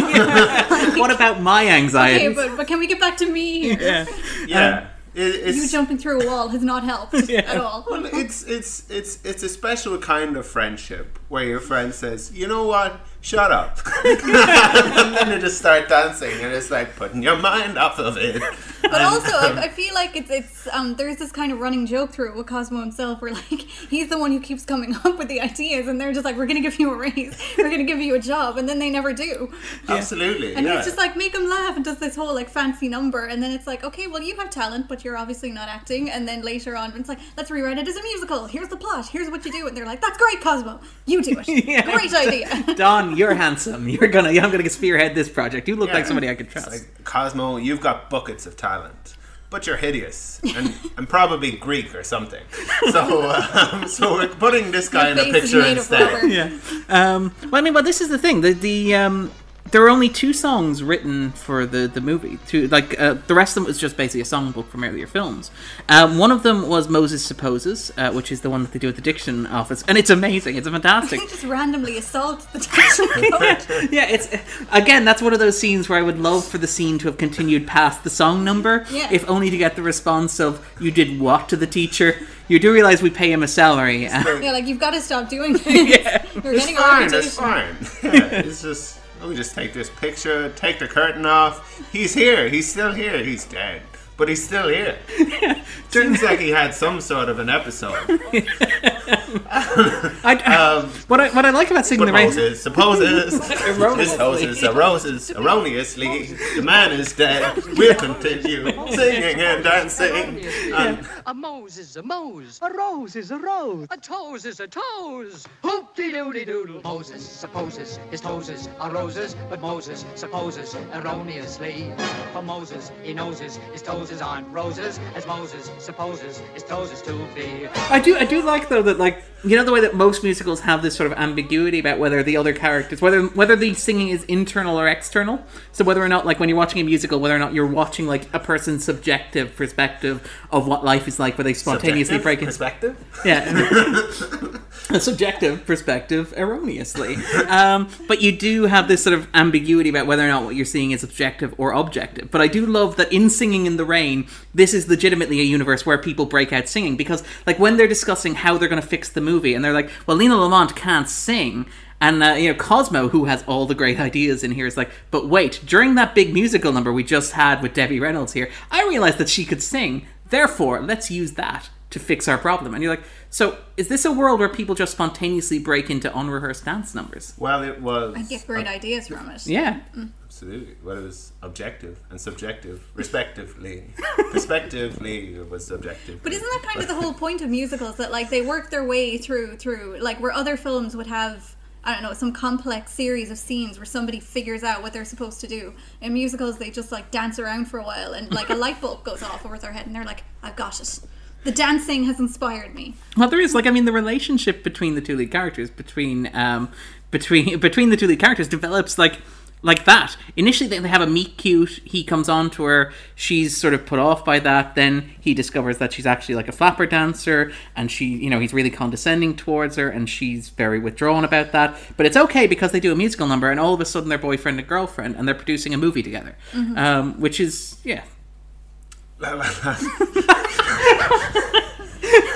what about my anxiety? okay, but but can we get back to me here? yeah. yeah um, it, it's You jumping through a wall has not helped at all." Well, it's it's it's it's a special kind of friendship where your friend says, "You know what? Shut up," and then they just start dancing, and it's like putting your mind off of it. But also, I, I feel like it's it's um, there's this kind of running joke through it with Cosmo himself, where like he's the one who keeps coming up with the ideas, and they're just like, "We're gonna give you a raise, we're gonna give you a job," and then they never do. Absolutely, And yeah. he's just like, make him laugh, and does this whole like fancy number, and then it's like, okay, well you have talent, but you're obviously not acting. And then later on, it's like, let's rewrite it as a musical. Here's the plot. Here's what you do, and they're like, that's great, Cosmo. You do it. Yeah. Great idea. Don, you're handsome. You're gonna I'm gonna spearhead this project. You look Yeah. like somebody I could trust. like Cosmo, you've got buckets of talent, but you're hideous and, and probably Greek or something. So, um, so we're putting this guy in Your a face is picture made of instead. rubber. yeah. Um, well, I mean, well, this is the thing. The the um, there are only two songs written for the the movie. Two like uh, the rest of them was just basically a songbook from earlier films. Um, one of them was Moses Supposes, uh, which is the one that they do at the Diction office, and it's amazing. It's fantastic. They just randomly assault the diction coach. yeah, it's again that's one of those scenes where I would love for the scene to have continued past the song number, Yeah. if only to get the response of "You did what to the teacher." You do realize we pay him a salary. uh, Yeah, like you've got to stop doing this. Yeah. You're It's getting fine, it's fine. Yeah, it's just, let me just take this picture, take the curtain off. He's here, he's still here, he's dead. But he's still here. Seems like he had some sort of an episode. I, Um, what I what I like about singing the rain. Moses supposes, Erroneously. his hoses are roses erroneously. The man is dead. We'll continue singing and dancing. And A Mose is a Mose. A rose is a rose. A toes is a toes. Hoopty doody doodle. Moses supposes his toes are roses, but Moses supposes erroneously. For Moses, he knows his, his toes aren't roses, as Moses supposes his toes to be. I do I do like though that like you know the way that most musicals have this sort of ambiguity about whether the other characters whether whether the singing is internal or external. So whether or not like when you're watching a musical, whether or not you're watching like a person's subjective perspective of what life is like, where they spontaneously subjective break into perspective. yeah. subjective perspective erroneously. Um, but you do have this sort of ambiguity about whether or not what you're seeing is objective or objective. But I do love that in Singing in the Rain, this is legitimately a universe where people break out singing because, like, when they're discussing how they're going to fix the movie, and they're like, well, Lena Lamont can't sing. And uh, you know Cosmo, who has all the great ideas in here, is like, but wait! During that big musical number we just had with Debbie Reynolds here, I realized that she could sing. Therefore, let's use that to fix our problem. And you're like, so is this a world where people just spontaneously break into unrehearsed dance numbers? Well, it was. I get great ideas from it. Yeah. Mm. Absolutely. Well, it was objective and subjective, respectively. Respectively, it was subjective. But isn't that kind of the whole point of musicals that like they work their way through through like where other films would have I don't know some complex series of scenes where somebody figures out what they're supposed to do. In musicals, they just like dance around for a while and like a light bulb goes off over their head and they're like, "I've got it." The dancing has inspired me. Well, there is like I mean, the relationship between the two lead characters, between um, between between the two lead characters, develops like like that. Initially, they they have a meet cute. He comes on to her. She's sort of put off by that. Then he discovers that she's actually like a flapper dancer, and she, you know, he's really condescending towards her, and she's very withdrawn about that. But it's okay because they do a musical number, and all of a sudden they're boyfriend and girlfriend, and they're producing a movie together, um, which is yeah. La La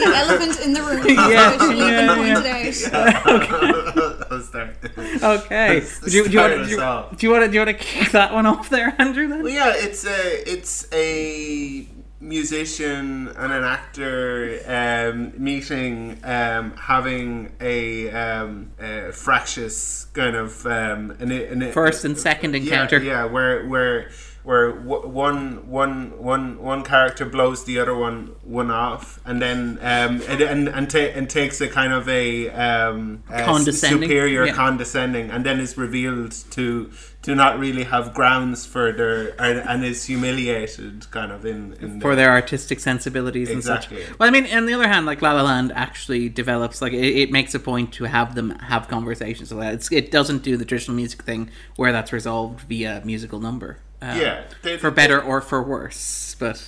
The elephant in the room. Yeah, officially yeah, been pointed out. I'll start. Okay. Do you, do you want us to off. do you want to do you want to kick that one off there, Andrew? Then? Well, yeah, it's a it's a musician and an actor um, meeting, um, having a, um, a fractious kind of um, an, an, First and second yeah, encounter. Yeah, where where where w- one one one one character blows the other one one off, and then um, and and and, ta- and takes a kind of a, um, a Condescending, superior yeah. condescending, and then is revealed to to not really have grounds for their and, and is humiliated kind of in, in for their artistic sensibilities and such. Well, I mean, on the other hand, like La La Land actually develops like it, it makes a point to have them have conversations. So that it's, it doesn't do the traditional music thing where that's resolved via musical number. Uh, Yeah, they- for they- better or for worse. But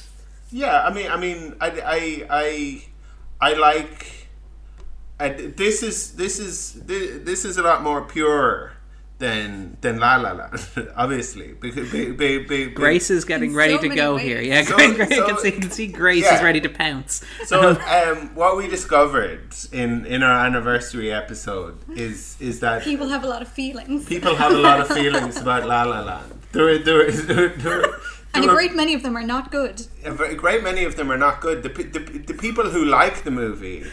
Yeah, I mean, I mean, I, I, I, I like. I, this is this is thi- this is a lot more pure than than La La Land, obviously. Because be, be, be, be- Grace is getting ready so to go ways. here. Yeah, So- Grace, Grace, so- you, can see, can see Grace yeah. is ready to pounce. So, um, what we discovered in in our anniversary episode is is that People have a lot of feelings. people have a lot of feelings about La La Land. There, are- there, are- there, are- there, and a are- great many of them are not good. a great many of them are not good. The, the, the people who like the movie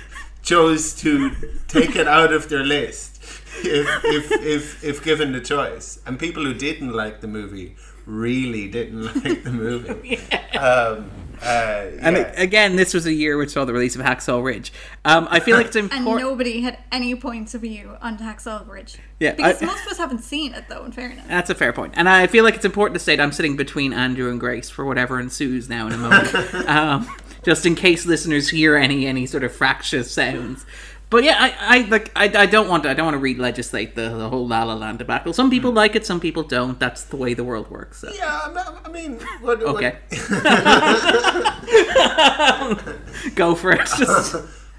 chose to take it out of their list if, if, if, if given the choice. And people who didn't like the movie really didn't like the movie. um, uh, And yeah. again, this was a year which saw the release of Hacksaw Ridge. Um, I feel like it's important. And nobody had any points of view on Hacksaw Ridge. Yeah, Because I- most of us haven't seen it, though, in fairness. That's a fair point. And I feel like it's important to state I'm sitting between Andrew and Grace for whatever ensues now in a moment. um, just in case listeners hear any any sort of fractious sounds. But yeah, I, I like I, I don't want to I don't want to re-legislate the, the whole La La Land debacle. Some people like it, some people don't. That's the way the world works. So. yeah, I I mean, what, what- Okay. Go for it. Just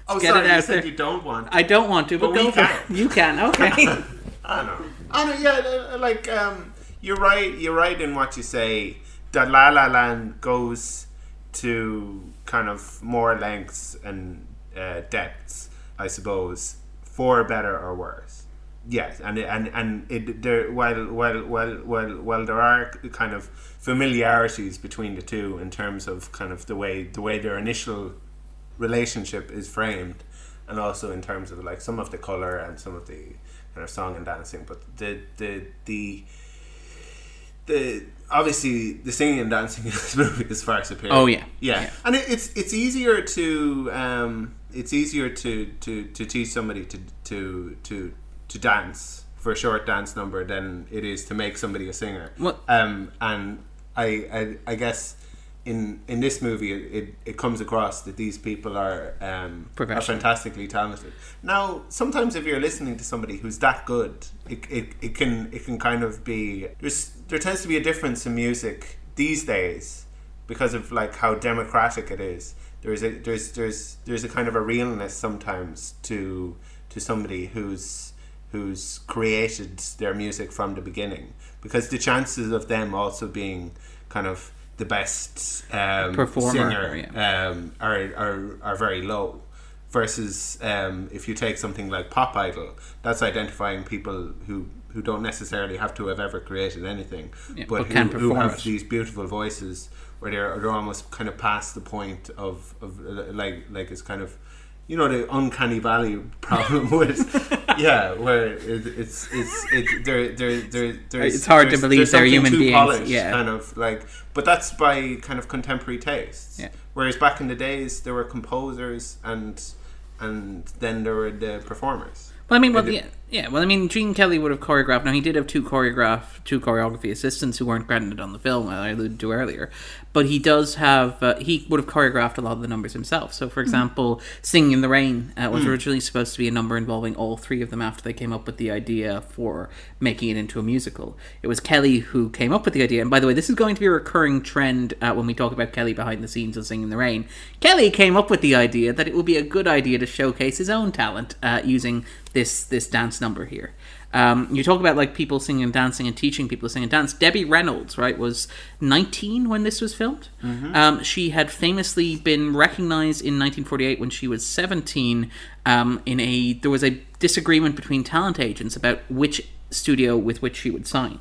oh, get sorry, it you out said there. you don't want. To. I don't want to, but, But go we for can. it. You can. Okay. I know. I know. Yeah, uh, like um, you're right. You're right in what you say. That La La Land goes to kind of more lengths and uh, depths, I suppose, for better or worse. Yes, and and and it there while while while while while there are kind of familiarities between the two in terms of kind of the way the way their initial relationship is framed and also in terms of like some of the color and some of the kind of song and dancing but the the the the obviously the singing and dancing in this movie is far superior Oh, yeah. yeah, Yeah. and it, it's it's easier to um it's easier to to to teach somebody to to to to dance for a short dance number than it is to make somebody a singer Well- um and I I, I guess in in this movie it, it, it comes across that these people are um, are fantastically talented. Now, sometimes if you're listening to somebody who's that good, it, it, it can it can kind of be there's there tends to be a difference in music these days because of like how democratic it is. There's a there's there's there's a kind of a realness sometimes to to somebody who's who's created their music from the beginning because the chances of them also being kind of the best um, Performer, singer yeah. um, are, are are very low. Versus um, if you take something like Pop Idol, that's identifying people who, who don't necessarily have to have ever created anything, Yeah, but, but who, who have it. these beautiful voices where they're they're almost kind of past the point of, of uh, like like it's kind of you know the uncanny valley problem with yeah where it, it's it's it there there there there's It's hard to believe they're human too beings, polished, yeah. kind of like but that's by kind of contemporary tastes Yeah. whereas back in the days there were composers and and then there were the performers Well, I mean, well, yeah, Yeah, well, I mean, Gene Kelly would have choreographed. Now he did have two choreograph, two choreography assistants who weren't credited on the film, as I alluded to earlier. But he does have. Uh, he would have choreographed a lot of the numbers himself. So, for example, "Singing in the Rain" uh, was originally supposed to be a number involving all three of them after they came up with the idea for making it into a musical. It was Kelly who came up with the idea. And by the way, this is going to be a recurring trend uh, when we talk about Kelly behind the scenes of "Singing in the Rain." Kelly came up with the idea that it would be a good idea to showcase his own talent uh, using this this dance number here. Um, you talk about like people singing and dancing and teaching people to sing and dance. Debbie Reynolds, right, was 19 when this was filmed. Um, she had famously been recognized in 1948 when she was 17. Um, in a there was a disagreement between talent agents about which studio with which she would sign,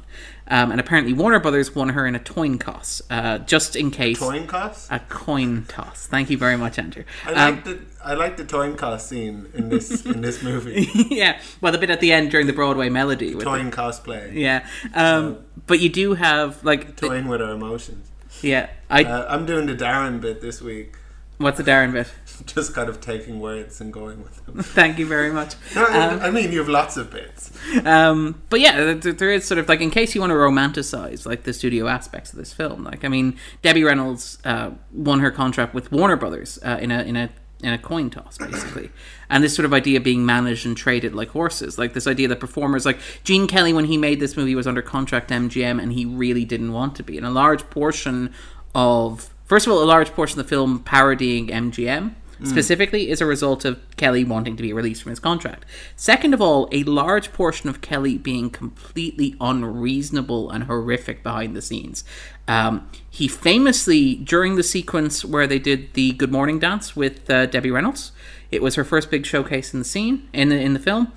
um, and apparently Warner Brothers won her in a coin toss, uh, just in case. Toin cost? A coin toss. Thank you very much, Andrew. I Um, like the I like the toin cost scene in this in this movie. yeah, well, the bit at the end during the Broadway melody. With the- toin cosplay. yeah, um, but you do have like, Toying with our emotions. yeah. I Uh, I'm doing the Darren bit this week. What's a Darren bit? Just kind of taking words and going with them. Thank you very much. No, I- I mean, you have lots of bits. Um, but yeah, there, is sort of like in case you want to romanticize like the studio aspects of this film. Like I mean, Debbie Reynolds uh, won her contract with Warner Brothers uh, in a in a in a coin toss basically, and this sort of idea being managed and traded like horses. Like this idea that performers like Gene Kelly when he made this movie was under contract MGM and he really didn't want to be, and a large portion of first of all a large portion of the film parodying MGM specifically is a result of Kelly wanting to be released from his contract. Second of all, a large portion of Kelly being completely unreasonable and horrific behind the scenes. Um, he famously, during the sequence where they did the Good Morning dance with uh, Debbie Reynolds, it was her first big showcase in the scene in the in the film.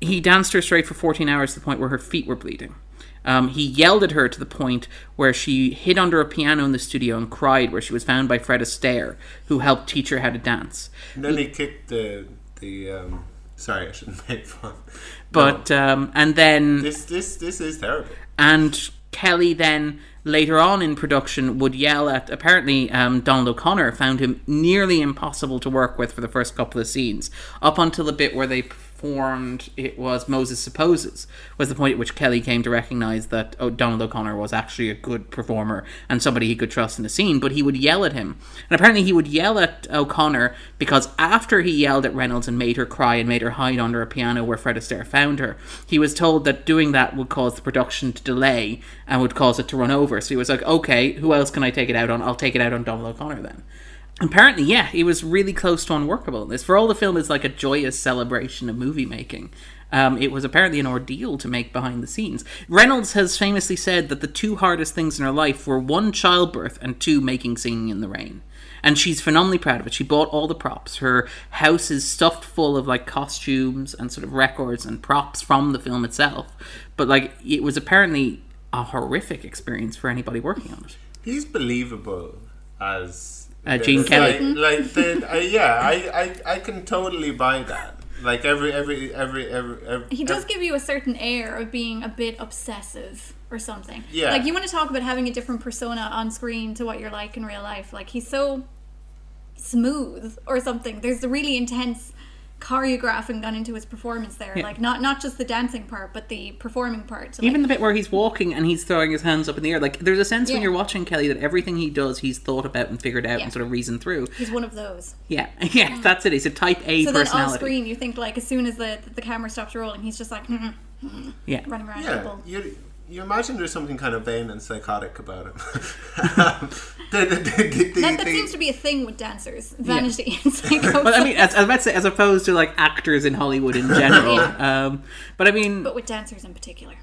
He danced her straight for 14 hours to the point where her feet were bleeding. Um, he yelled at her to the point where she hid under a piano in the studio and cried, where she was found by Fred Astaire, who helped teach her how to dance. And then he kicked the the. Um, sorry, I shouldn't make fun. But um, and then This this this is terrible. and Kelly then later on in production would yell at apparently um, Donald O'Connor found him nearly impossible to work with for the first couple of scenes up until the bit where they performed it was Moses Supposes was the point at which Kelly came to recognize that oh, Donald O'Connor was actually a good performer and somebody he could trust in the scene but he would yell at him. And apparently he would yell at O'Connor because after he yelled at Reynolds and made her cry and made her hide under a piano where Fred Astaire found her he was told that doing that would cause the production to delay and would cause it to run over. So he was like okay who else can I take it out on? I'll take it out on Donald O'Connor then apparently yeah he was really close to unworkable this for all the film is like a joyous celebration of movie making um, it was apparently an ordeal to make behind the scenes. Reynolds has famously said that the two hardest things in her life were one, childbirth, and two, making Singing in the Rain. And she's phenomenally proud of it. She bought all the props. Her house is stuffed full of like costumes and sort of records and props from the film itself. But like, it was apparently a horrific experience for anybody working on it. He's believable as Uh, Gene Kelly. Like, like the, uh, yeah, I, I I can totally buy that. Like every every every every, every He does give you a certain air of being a bit obsessive or something. Yeah. Like you want to talk about having a different persona on screen to what you're like in real life. Like he's so smooth or something. There's the really intense choreographing gone into his performance there. Yeah. Like not not just the dancing part, but the performing part. So, Even like, the bit where he's walking and he's throwing his hands up in the air, like there's a sense when you're watching Kelly that everything he does, he's thought about and figured out Yeah. and sort of reasoned through. he's one of those. Yeah, yeah, that's it. He's a Type A So then off screen, you think like as soon as the the camera stops rolling, he's just like "Mm, yeah, running around yeah. People. You you imagine there's something kind of vain and psychotic about him. the, the, the, the, That, that the- seems to be a thing with dancers. Vanity and psychosis. but I mean, as, I was about to say, as opposed to like actors in Hollywood in general. um, but I mean, but with dancers in particular.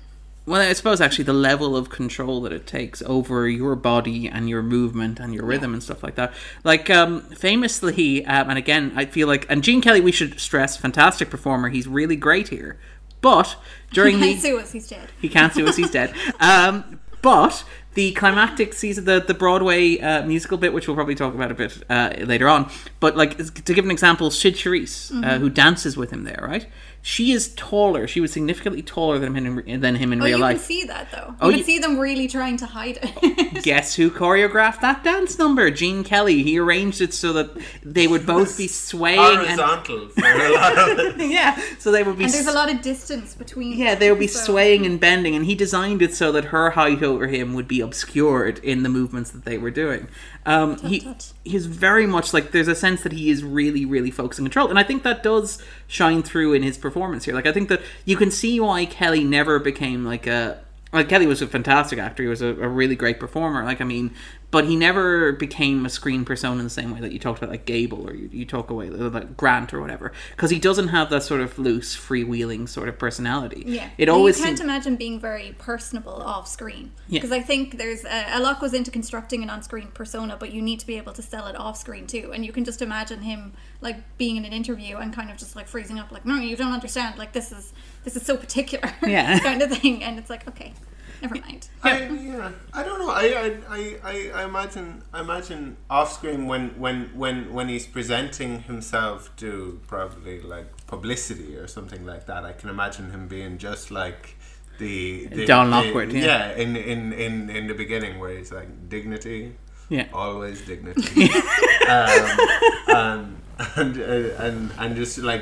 well, I suppose actually the level of control that it takes over your body and your movement and your rhythm and stuff like that. Like, um, famously, um, and again, I feel like, and Gene Kelly, we should stress, fantastic performer. He's really great here. But during He can't sue us. He's dead. He can't sue us. He's dead. Um, but the climactic season, the the Broadway uh, musical bit, which we'll probably talk about a bit uh, later on. But like to give an example, Cyd Charisse, uh, who dances with him there, right? She is taller. She was significantly taller than him in, than him in Oh, real you life. can see that though. Oh, you Oh, can you- see them really trying to hide it. Guess who choreographed that dance number? Gene Kelly. He arranged it so that they would both be swaying and Horizontal for a lot of it. yeah, so they would be and there's s- a lot of distance between. Yeah, they would be so- swaying and bending, and he designed it so that her height over him would be obscured in the movements that they were doing. Um, he tut. he's very much like there's a sense that he is really, really focusing control, and I think that does shine through in his performance here. Like I think that you can see why Kelly never became like a like Kelly was a fantastic actor. He was a, a really great performer. Like I mean, but he never became a screen persona in the same way that you talked about like Gable or you, you talk away like Grant or whatever because he doesn't have that sort of loose freewheeling sort of personality. Yeah, it And always You can't imagine being very personable off screen Yeah. because I think there's a, a lot goes into constructing an on-screen persona, but you need to be able to sell it off screen too. And you can just imagine him like being in an interview and kind of just like freezing up, like, "No, you don't understand. Like this is this is so particular." Yeah. kind of thing. And it's like, okay, never mind. I, yeah, I don't know. I, I, I, I, I imagine, I imagine off screen when, when, when, when he's presenting himself to probably like publicity or something like that. I can imagine him being just like the, the Don the- Lockwood, yeah. in, in, in, in the beginning where he's like dignity, Yeah. always dignity, um, and and, uh, and and just like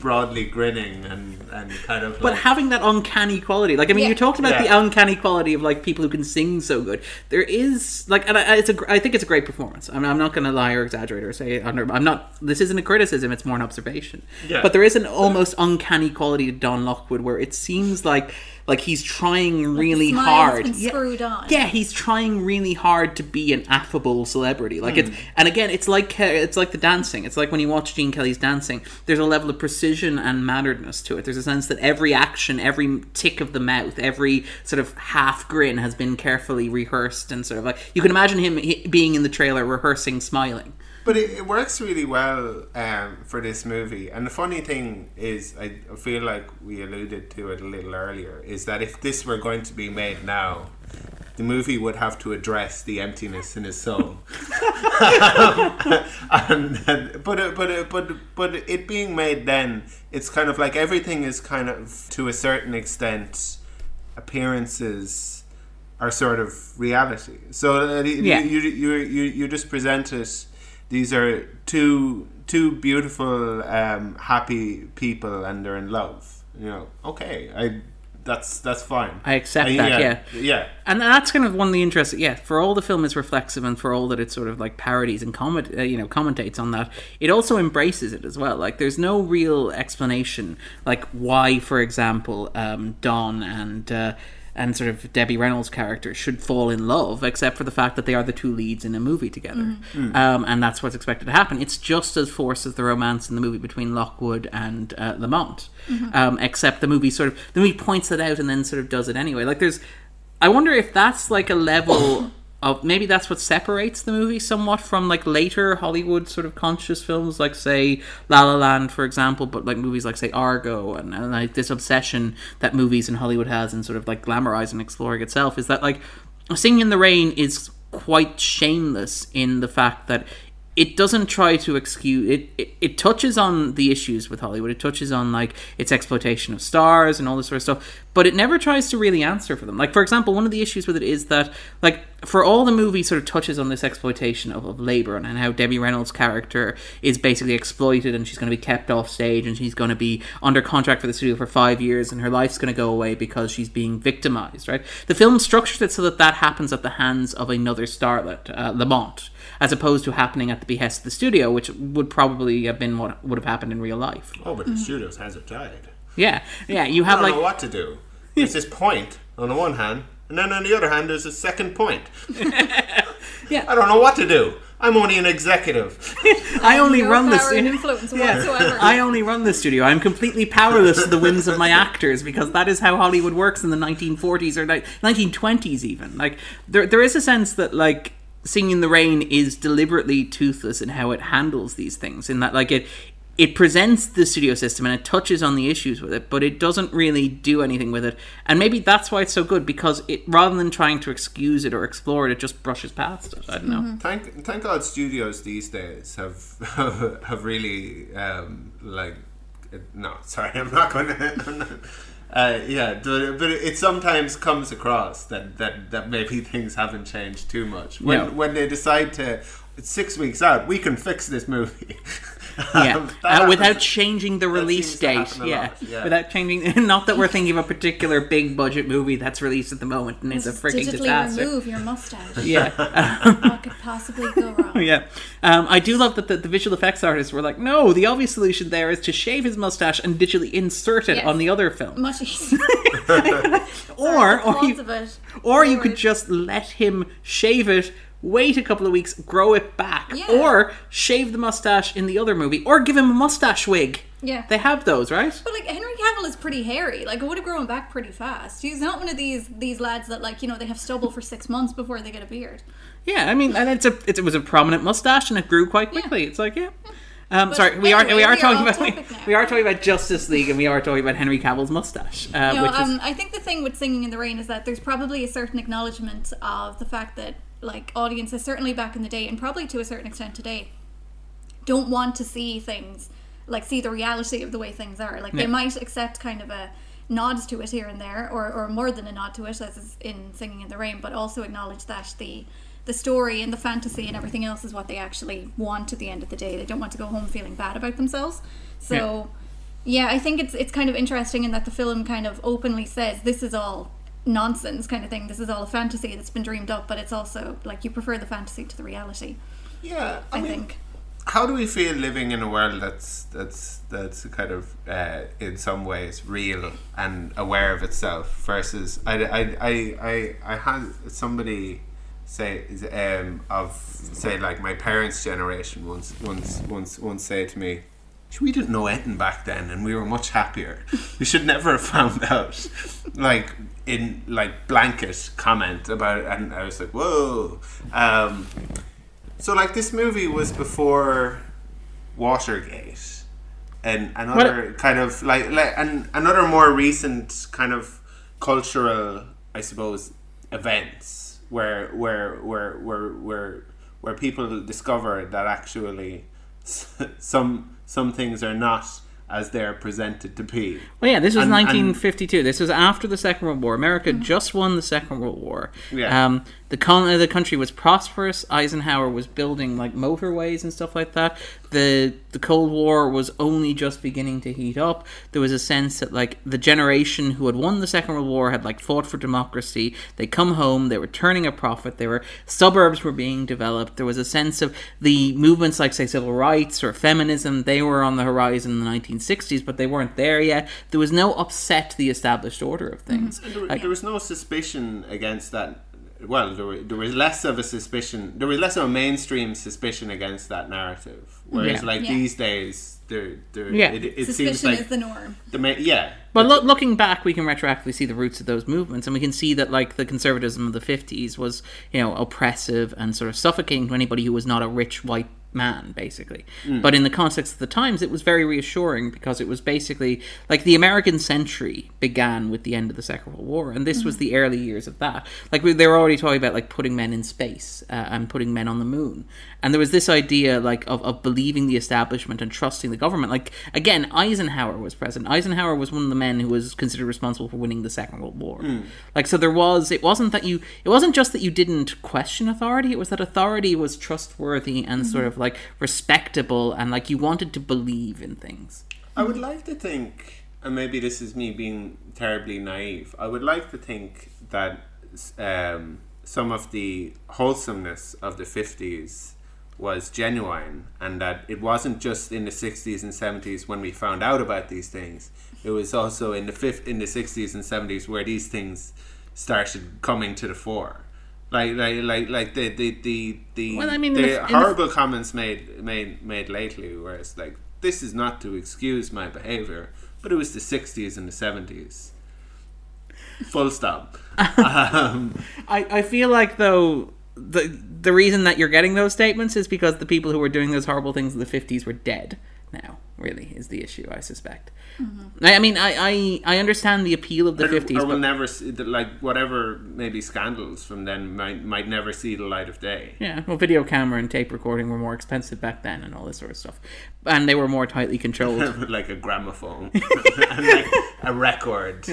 broadly grinning and and kind of But like, having that uncanny quality, like I mean, Yeah. you talked about the uncanny quality of like people who can sing so good. There is like, and I, it's a, gr- I think it's a great performance. I'm, I'm not going to lie or exaggerate or say under. I'm not. This isn't a criticism. It's more an observation. Yeah. But there is an almost uncanny quality to Don Lockwood where it seems like like he's trying really smile's hard. been Yeah. screwed on. Yeah, he's trying really hard to be an affable celebrity. Like it's, and again, it's like uh, it's like the dancing. It's like when you watch Gene Kelly's dancing. There's a level of precision and manneredness to it. There's a sense that every action, every tick of the mouth, every sort of half grin has been carefully rehearsed and sort of like you can imagine him being in the trailer rehearsing smiling. But it, it works really well um, for this movie. And the funny thing is, I feel like we alluded to it a little earlier, is that if this were going to be made now, the movie would have to address the emptiness in his soul. and, and but it, but but but it being made then, it's kind of like everything is kind of to a certain extent appearances are sort of reality. So uh, you, Yeah. you, you you you just present it. These are two two beautiful, um, happy people, and they're in love. You know, okay, I that's that's fine. I accept I- that, yeah, yeah. And that's kind of one of the interests. Yeah, for all the film is reflexive, and for all that it sort of like parodies and comment, uh, you know, commentates on that, it also embraces it as well. Like, there's no real explanation, like why, for example, um, Don and uh, and sort of Debbie Reynolds' character should fall in love, except for the fact that they are the two leads in a movie together, um, and that's what's expected to happen. It's just as forced as the romance in the movie between Lockwood and uh, Lamont, um, except the movie sort of the movie points it out and then sort of does it anyway. Like, there's I wonder if that's like a level of maybe that's what separates the movie somewhat from like later Hollywood sort of conscious films, like say La La Land, for example, but like movies like say Argo and, and like this obsession that movies in Hollywood has in sort of like glamorizing and exploring itself is that like Singing in the Rain is quite shameless in the fact that it doesn't try to excuse it, it it touches on the issues with hollywood. It touches on like its exploitation of stars and all this sort of stuff but it never tries to really answer for them. Like for example one of the issues with it is that like for all the movie sort of touches on this exploitation of, of labor and, and how debbie reynolds character is basically exploited and she's going to be kept off stage and she's going to be under contract for the studio for five years and her life's going to go away because she's being victimized right? The film structures it so that that happens at the hands of another starlet uh, lamont as opposed to happening at the behest of the studio, which would probably have been what would have happened in real life. Oh, but the mm-hmm. studio's has it tied. Yeah, yeah. You I have don't like know what to do. There's this point on the one hand, and then on the other hand, there's a second point. Yeah. I don't know what to do. I'm only an executive. I only no run this. power and influence whatsoever. I only run the studio. I'm completely powerless to the whims of my actors because that is how Hollywood works in the 1940s or like 1920s even. Like there there is a sense that like Singing in the Rain is deliberately toothless in how it handles these things in that like it it presents the studio system and it touches on the issues with it, but it doesn't really do anything with it. And maybe that's why it's so good because it rather than trying to excuse it or explore it, it just brushes past it. I don't know. Thank, thank God, studios these days have have really um, like no, sorry, I'm not going to. Uh, yeah, but it sometimes comes across that, that, that maybe things haven't changed too much when No. when they decide to. Six weeks out. We can fix this movie. Yeah, Um, uh, without changing the release date. Yeah. yeah. without changing. Not that we're thinking of a particular big budget movie that's released at the moment and it's a Just freaking digitally disaster. remove your mustache. Yeah, What could possibly go wrong? yeah. Um, I do love that the, the visual effects artists were like, no, the obvious solution there is to shave his mustache and digitally insert it Yes. on the other film, Much easier. or or you, or you could just let him shave it. Wait a couple of weeks, grow it back, Yeah. or shave the mustache in the other movie, or give him a mustache wig. Yeah. They have those, right? But like Henry Cavill is pretty hairy. Like it would have grown back pretty fast. He's not one of these these lads that like you know they have stubble for six months before they get a beard. Yeah, I mean, and it's a it was a prominent mustache, and it grew quite quickly. It's like, yeah. Um, sorry, we are we are we talking about we are talking about Justice League, and we are talking about Henry Cavill's mustache, uh, No, which is um, I think the thing with Singing in the Rain is that there's probably a certain acknowledgement of the fact that like audiences, certainly back in the day, and probably to a certain extent today, don't want to see things like see the reality of the way things are. Like Yeah. they might accept kind of a nods to it here and there, or, or more than a nod to it, as is in Singing in the Rain, but also acknowledge that the the story and the fantasy and everything else is what they actually want at the end of the day. They don't want to go home feeling bad about themselves. So yeah, I think it's it's kind of interesting in that the film kind of openly says this is all nonsense kind of thing. This is all a fantasy that's been dreamed up, but it's also like you prefer the fantasy to the reality. Yeah, I, I, mean, think. how do we feel living in a world that's that's that's kind of uh, in some ways real and aware of itself versus I, I, I, I, I had somebody say um, of say like my parents' generation once once once once say to me. We didn't know anything back then, and we were much happier. We should never have found out, like in like blanket comment about it, and I was like, "Whoa!" Um, so like this movie was before Watergate, and another kind of like, like and another more recent kind of cultural, I suppose, events where where where where where where people discover that actually some some things are not as they're presented to be. Well, yeah, this was And- and- 1952. this was after the Second World War. America just won the Second World War. Yeah. Um, the con- uh, the country was prosperous. Eisenhower was building like motorways and stuff like that. The the Cold War was only just beginning to heat up. There was a sense that like the generation who had won the Second World War had like fought for democracy. They come home. They were turning a profit. They were suburbs were being developed. There was a sense of the movements like say civil rights or feminism. They were on the horizon in the 1960s, but they weren't there yet. There was no upset the established order of things. Mm-hmm. There, Like- there was no suspicion against that. Well, there, there was less of a suspicion. There was less of a mainstream suspicion against that narrative. Whereas, Yeah. like Yeah. these days, there, there, Yeah. it, it Suspicion seems like is the norm. the ma- yeah. But loo- looking back, we can retroactively see the roots of those movements, and we can see that like the conservatism of the fifties was, you know, oppressive and sort of suffocating to anybody who was not a rich white man, basically. But in the context of the times, it was very reassuring because it was basically like the American century began with the end of the Second World War, and this was the early years of that. Like we, they were already talking about like putting men in space uh, and putting men on the moon, and there was this idea like of, of believing the establishment and trusting the government. Like again, Eisenhower was president. Eisenhower was one of the men who was considered responsible for winning the Second World War. Like so, there was. It wasn't that you. It wasn't just that you didn't question authority. It was that authority was trustworthy and sort of like respectable, and like you wanted to believe in things. I would like to think, and maybe this is me being terribly naive. I would like to think that um, some of the wholesomeness of the fifties was genuine, and that it wasn't just in the sixties and seventies when we found out about these things. It was also in the fifth, in the sixties and seventies where these things started coming to the fore. Like, like, like, like the the the the, Well, I mean, the the- in the- horrible comments made made made lately, where it's like, this is not to excuse my behavior, but it was the '60s and the '70s. Full stop. um, I, I feel like though the the reason that you're getting those statements is because the people who were doing those horrible things in the fifties were dead now. Really is the issue. I suspect. I, I mean, I, I I understand the appeal of the Or- fifties, or we'll never see, the- like whatever maybe scandals from then might might never see the light of day. yeah, well, video camera and tape recording were more expensive back then, and all this sort of stuff, and they were more tightly controlled. like a gramophone, and like a record.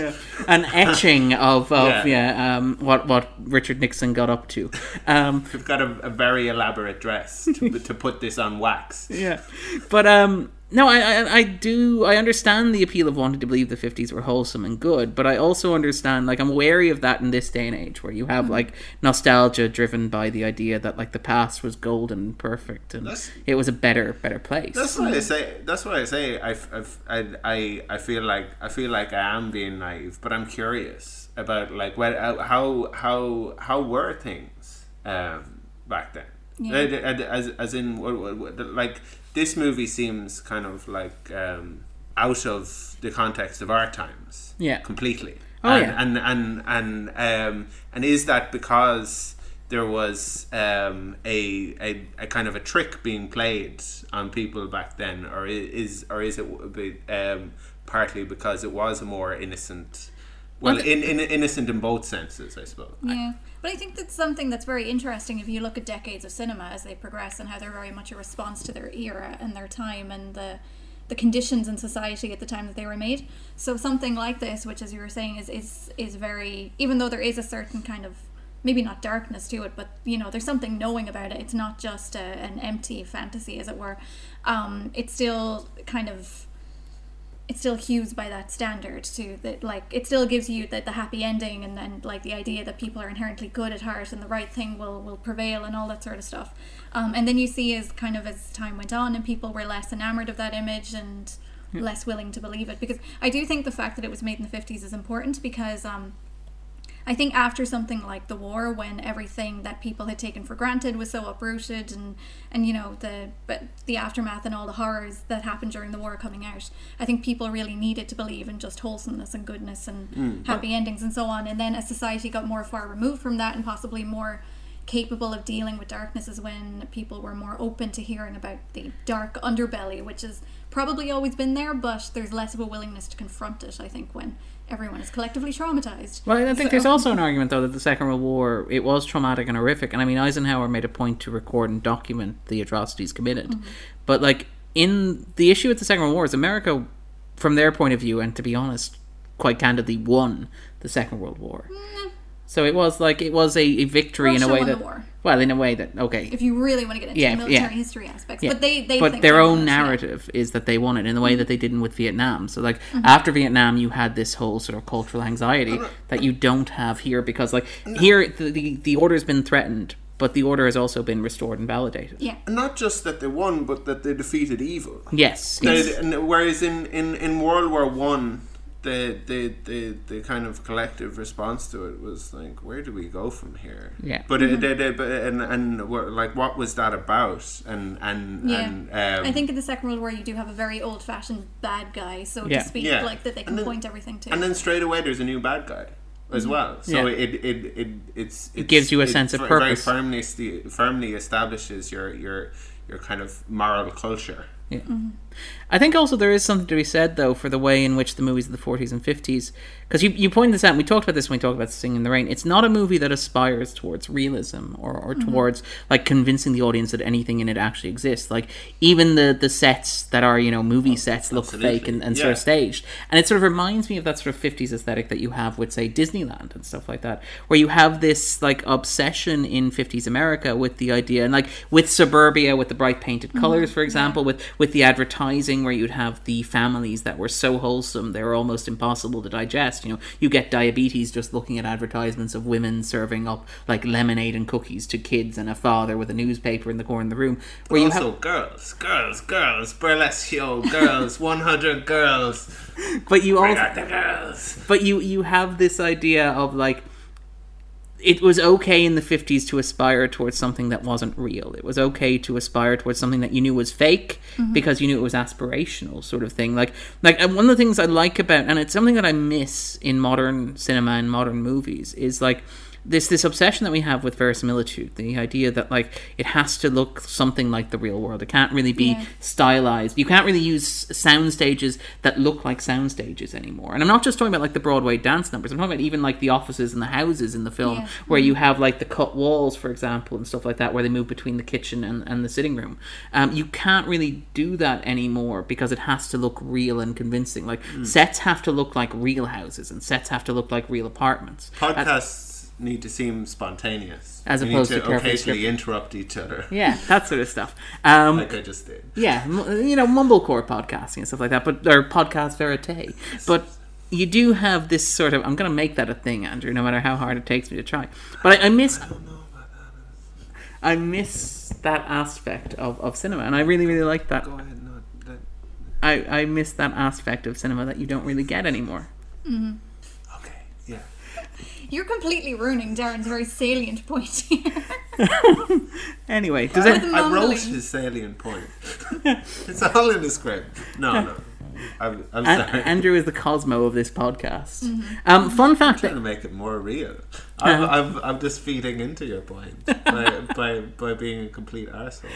An etching of, of Yeah. yeah, um, what what Richard Nixon got up to. Um, We've got a, a very elaborate dress to, to put this on wax. yeah, but um, no, I, I I do I understand the appeal of wanting to believe the fifties were wholesome and good, but I also understand like I'm wary of that in this day and age where you have like nostalgia driven by the idea that like the past was golden and perfect and That's- it was a better better place. That's why I say. That's why I say. I, I, I, I feel like I feel like I am being naive, but I'm curious about like what, uh, how how how were things um, back then? Yeah. As as in what, what, what, like this movie seems kind of like um, out of the context of our times. Yeah. completely. Oh, and, yeah. and and and um, and is that because there was um, a, a a kind of a trick being played on people back then, or is or is it be- um, partly because it was a more innocent? Well, Well, in, in innocent in both senses, I suppose. Yeah, but I think that's something that's very interesting if you look at decades of cinema as they progress and how they're very much a response to their era and their time and the the conditions in society at the time that they were made. So something like this, which as you were saying is is is very even though there is a certain kind of maybe not darkness to it, but you know there's something knowing about it. It's not just a, an empty fantasy, as it were. Um, it's still kind of it still hews by that standard too that like it still gives you the, the happy ending and then like the idea that people are inherently good at heart and the right thing will will prevail and all that sort of stuff. Um, and then you see as kind of as time went on and people were less enamored of that image and less willing to believe it. Because i do think the fact that it was made in the 50s is important because um, I think after something like the war, when everything that people had taken for granted was so uprooted, and and you know the but the aftermath and all the horrors that happened during the war coming out, I think people really needed to believe in just wholesomeness and goodness and hmm, happy endings and so on. And then as society got more far removed from that, and possibly more capable of dealing with darkness, is when people were more open to hearing about the dark underbelly, which has probably always been there, but there's less of a willingness to confront it. I think when everyone is collectively traumatized. Well, I think So- there's also an argument though that the Second World War it was traumatic and horrific, and I mean Eisenhower made a point to record and document the atrocities committed, Mm-hmm. but like in the issue with the Second World War is America, from their point of view, and to be honest, quite candidly, won the Second World War. So it was like it was a, a victory in a way that war. Well in a way that okay if you really want to get into Yeah, military yeah. history aspects. Yeah. But they, they but think their own won narrative is that they won it in the way that they didn't with Vietnam. So like Mm-hmm. after Vietnam, you had this whole sort of cultural anxiety that you don't have here because like here the the, the order's been threatened, but the order has also been restored and validated. Yeah. And not just that they won, but that they defeated evil. Yes. Yes. and whereas in, in, in World War One, the, the the the kind of collective response to it was like, where do we go from here? Yeah. But it, mm-hmm. it, it, but and and what- like, what was that about? And and Yeah. and um, I think in the Second World War you do have a very old fashioned bad guy, so Yeah. to speak, Yeah. like that they can then- point everything to. and then straight away there's a new bad guy as mm-hmm. well. So Yeah. it, it, it it's, it's gives you a sense of purpose. Very firmly firmly establishes your your your kind of moral culture. Mm-hmm. I think also there is something to be said though for the way in which the movies of the 40s and 50s because you, you pointed this out and we talked about this when we talked about Singing in the Rain. It's not a movie that aspires towards realism or, or mm-hmm. towards like convincing the audience that anything in it actually exists. Like even the the sets that are you know movie sets look absolutely. fake and, and sort of staged. And it sort of reminds me of that sort of 50s aesthetic that you have with say Disneyland and stuff like that where you have this like obsession in 50s America with the idea and like with suburbia with the bright painted mm-hmm. colors for example with with the advertising where you'd have the families that were so wholesome they were almost impossible to digest you know you get diabetes just looking at advertisements of women serving up like lemonade and cookies to kids and a father with a newspaper in the corner of the room where you also, girls, girls, girls, burlesque show, girls, 100 girls, but you also the girls. but you you have this idea of like it was okay in the 50s to aspire towards something that wasn't real. It was okay to aspire towards something that you knew was fake mm-hmm. because you knew it was aspirational sort of thing. Like like one of the things I like about and it's something that I miss in modern cinema and modern movies is like this this obsession that we have with verisimilitude, the idea that like it has to look something like the real world. It can't really be Yeah. stylized. You can't really use sound stages that look like sound stages anymore. And I'm not just talking about like the Broadway dance numbers. I'm talking about even like the offices and the houses in the film Yeah. where you have like the cut walls, for example, and stuff like that, where they move between the kitchen and, and the sitting room. Um, you can't really do that anymore because it has to look real and convincing. Like sets have to look like real houses and sets have to look like real apartments. Podcasts need to seem spontaneous. As We opposed need to to occasionally scripted. interrupt each other. Yeah, that sort of stuff. Um, Like I just did. yeah, you know, mumblecore podcasting and stuff like that, but or podcast verite. But you do have this sort of. I'm going to make that a thing, Andrew, no matter how hard it takes me to try. But I, I miss. I miss that aspect of, of cinema, and I really, really like that. Go ahead. No, that, I, I miss that aspect of cinema that you don't really get anymore. okay. Yeah. You're completely ruining Darren's very salient point here. Anyway, does With it? I wrote mumbling. his salient point. it's all in the script. No, no. I'm, I'm An- sorry. Andrew is the Cosmo of this podcast. Mm-hmm. Um, fun fact trying that to make it more real. I'm, Uh-huh. I'm, I'm just feeding into your point by, by, by being a complete arsehole.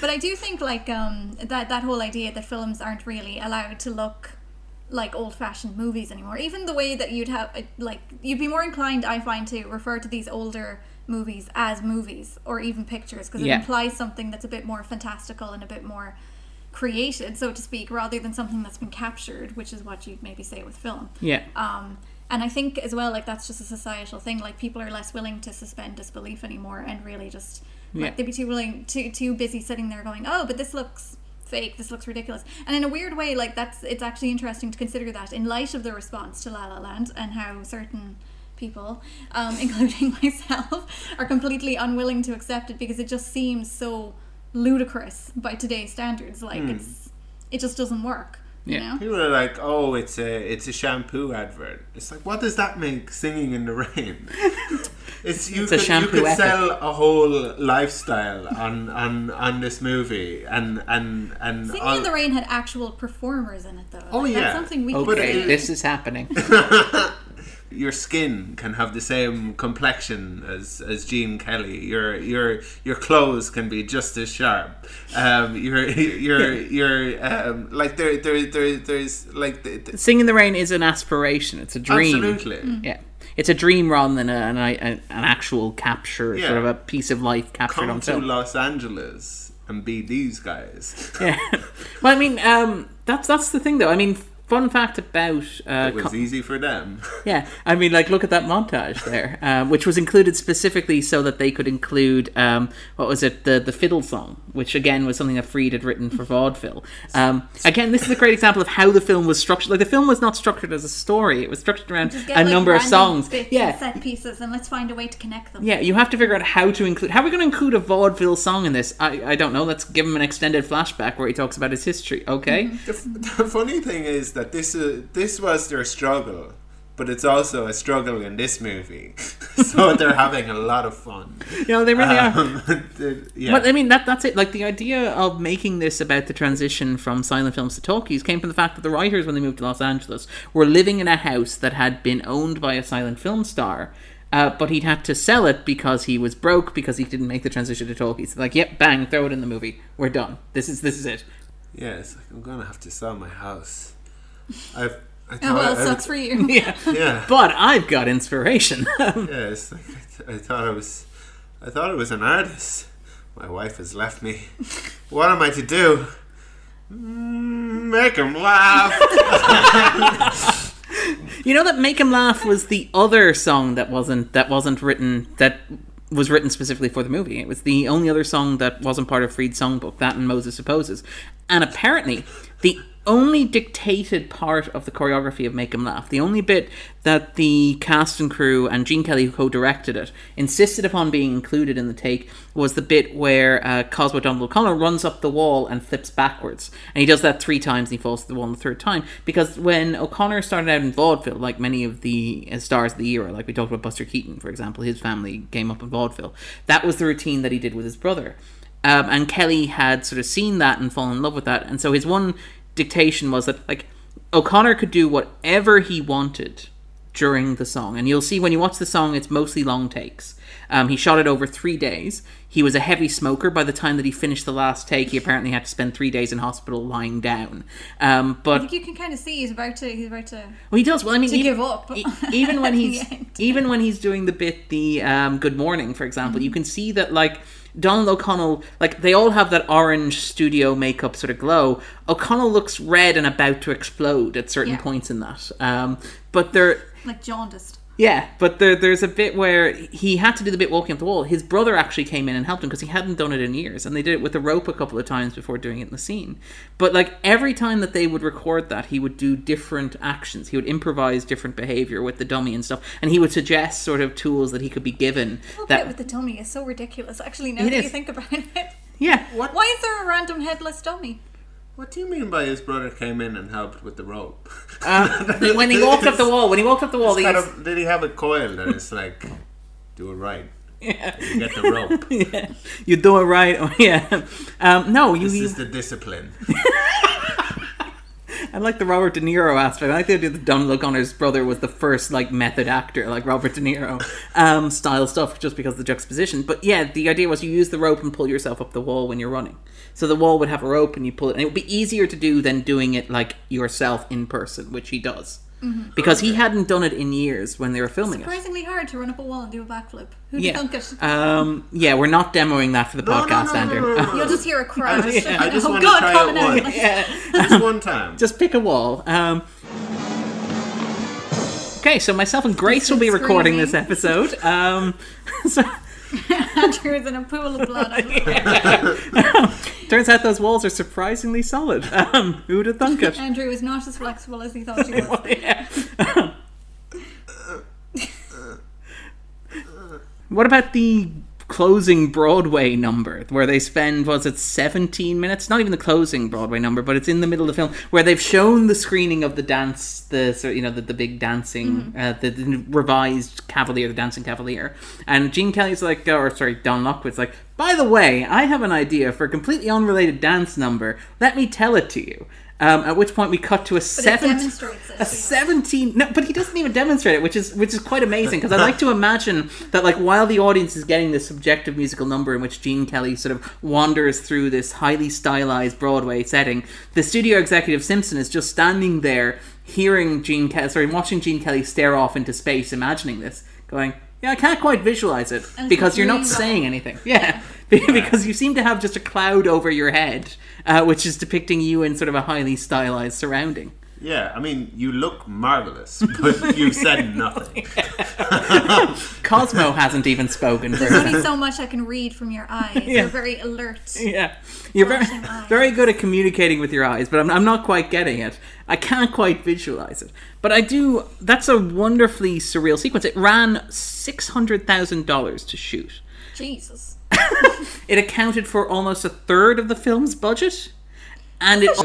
But I do think like um that that whole idea that films aren't really allowed to look like old-fashioned movies anymore. Even the way that you'd have uh, like you'd be more inclined, I find, to refer to these older movies as movies or even pictures because Yeah. it implies something that's a bit more fantastical and a bit more created, so to speak, rather than something that's been captured, which is what you'd maybe say with film. yeah, Um, and I think as well, like that's just a societal thing. Like people are less willing to suspend disbelief anymore, and really just like Yeah. they'd be too willing, too too busy sitting there going, "Oh, but this looks fake. This looks ridiculous." And in a weird way, like that's it's actually interesting to consider that in light of the response to La La Land and how certain people, um, including myself, are completely unwilling to accept it because it just seems so ludicrous by today's standards. Like it's it just doesn't work. You know? People are like, "Oh, it's a it's a shampoo advert." It's like, what does that make? Singing in the rain. It's you It's a could you could epic. sell a whole lifestyle on on on this movie and and and Singing all- in the Rain had actual performers in it, though. Oh, Like, yeah. That's something we Oh, could okay, this is happening. your skin can have the same complexion as as Gene Kelly. Your your your clothes can be just as sharp. Um, your your your um, like there there there there's like the, the, Sing in the Rain is an aspiration. It's a dream. absolutely. Yeah, it's a dream rather than a, an, an actual capture, Yeah. sort of a piece of life captured Come on to. Los Angeles and be these guys. yeah. Well, I mean, um, that's that's the thing, though. I mean, fun fact about uh, It was co- easy for them. yeah, I mean, like, look at that montage there, um, which was included specifically so that they could include um, what was it, the the fiddle song, which again was something that Freed had written for vaudeville. Um, again, this is a great example of how the film was structured. Like, the film was not structured as a story; it was structured around get, a like, number of songs. bits Yeah, and set pieces, and let's find a way to connect them. Yeah, you have to figure out how to include. How are we going to include a vaudeville song in this? I, I don't know. Let's give him an extended flashback where he talks about his history. Okay. The, f- the funny thing is that this uh, this was their struggle, but it's also a struggle in this movie. so they're having a lot of fun. You know, they really are. Um, the- yeah. But I mean, that that's it. Like the idea of making this about the transition from silent films to talkies came from the fact that the writers, when they moved to Los Angeles, were living in a house that had been owned by a silent film star. Uh, but he'd had to sell it because he was broke because he didn't make the transition to talkies. Like, yep, bang, throw it in the movie. We're done. This is this is it. yeah, it's like I'm gonna have to sell my house. I've. I Oh thought well, I, sucks for you. Yeah. Yeah, But I've got inspiration. yeah. Like I, th- I thought I was. I thought I was an artist. My wife has left me. What am I to do? Make him laugh. You know that "Make Him Laugh" was the other song that wasn't that wasn't written that was written specifically for the movie. It was the only other song that wasn't part of Freed's songbook. That and Moses Supposes, and apparently the only dictated part of the choreography of Make Him Laugh, the only bit that the cast and crew and Gene Kelly, who co-directed it, insisted upon being included in the take, was the bit where uh, Cosmo Donald O'Connor runs up the wall and flips backwards, and he does that three times. and He falls to the wall the third time because when O'Connor started out in vaudeville, like many of the uh, stars of the era, like we talked about Buster Keaton, for example, his family came up in vaudeville. That was the routine that he did with his brother. Um, and Kelly had sort of seen that and fallen in love with that. And so his one dictation was that, like, O'Connor could do whatever he wanted during the song. And you'll see when you watch the song, it's mostly long takes. Um, he shot it over three days. He was a heavy smoker. By the time that he finished the last take, he apparently had to spend three days in hospital lying down. Um, I but think you can kind of see he's about to. He's about to. well, he does. Well, I mean, to even, give up e- even when he's even when he's doing the bit, the um, Good Morning, for example, Mm-hmm. you can see that like Donald O'Connor, like they all have that orange studio makeup sort of glow. O'Connor looks red and about to explode at certain Yeah. points in that. Um, but they're like jaundiced. Yeah, but there, there's a bit where he had to do the bit walking up the wall. His brother actually came in and helped him because he hadn't done it in years, and they did it with a rope a couple of times before doing it in the scene. But like every time that they would record that, he would do different actions. He would improvise different behavior with the dummy and stuff, and he would suggest sort of tools that he could be given. The that bit with the dummy is so ridiculous. Actually, now that is. you think about it, yeah, What? why is there a random headless dummy? What do you mean by his brother came in and helped with the rope? uh, when he walked up the wall, when he walked up the wall, he kind of, did he have a coil that is like, do it right? yeah, You get the rope. yeah. you do it right. Yeah, um, no, you. This you is the discipline. I like the Robert De Niro aspect. I like the idea that Donald O'Connor's brother was the first like method actor, like Robert De Niro um, style stuff, just because of the juxtaposition. But yeah, the idea was you use the rope and pull yourself up the wall when you're running. So the wall would have a rope and you pull it, and it would be easier to do than doing it like yourself in person, which he does. Because he hadn't done it in years when they were filming it. Surprisingly hard to run up a wall and do a backflip. Who'd Yeah. thunk it? Um, yeah, we're not demoing that for the No, no, podcast, no, no, Andrew. no, no, no. You'll just hear a crash. I just oh wanna God, try it coming out. once. yeah. Just one time. Just pick a wall. Um, okay, so myself and Grace will be recording this episode. Um, so, Andrew is in a pool of blood. turns out those walls are surprisingly solid. Um, who'd have thunk it? Andrew is not as flexible as he thought he was. Yeah. what about the closing Broadway number where they spend was it 17 minutes? Not even the closing Broadway number but it's in the middle of the film where they've shown the screening of the dance the sort you know the, the big dancing uh, the, the revised Cavalier the dancing Cavalier. And Gene Kelly's like or sorry Don Lockwood's like by the way I have an idea for a completely unrelated dance number. Let me tell it to you um, at which point we cut to a But seven it. a 17 no but he doesn't even demonstrate it which is which is quite amazing because i like to imagine that like while the audience is getting this subjective musical number in which gene kelly sort of wanders through this highly stylized broadway setting the studio executive simpson is just standing there hearing gene kelly sorry watching gene kelly stare off into space imagining this going yeah i can't quite visualize it And because you're not saying anything. Yeah because you seem to have just a cloud over your head uh, which is depicting you in sort of a highly stylized surrounding Yeah, I mean, you look marvelous, but you've said nothing. Cosmo hasn't even spoken for There's only so much I can read from your eyes. Yeah. You're very alert. Yeah, you're very, eyes. very good at communicating with your eyes, but I'm, I'm not quite getting it. I can't quite visualize it, but I do. That's a wonderfully surreal sequence. It ran six hundred thousand dollars to shoot. Jesus. It accounted for almost a third of the film's budget, and it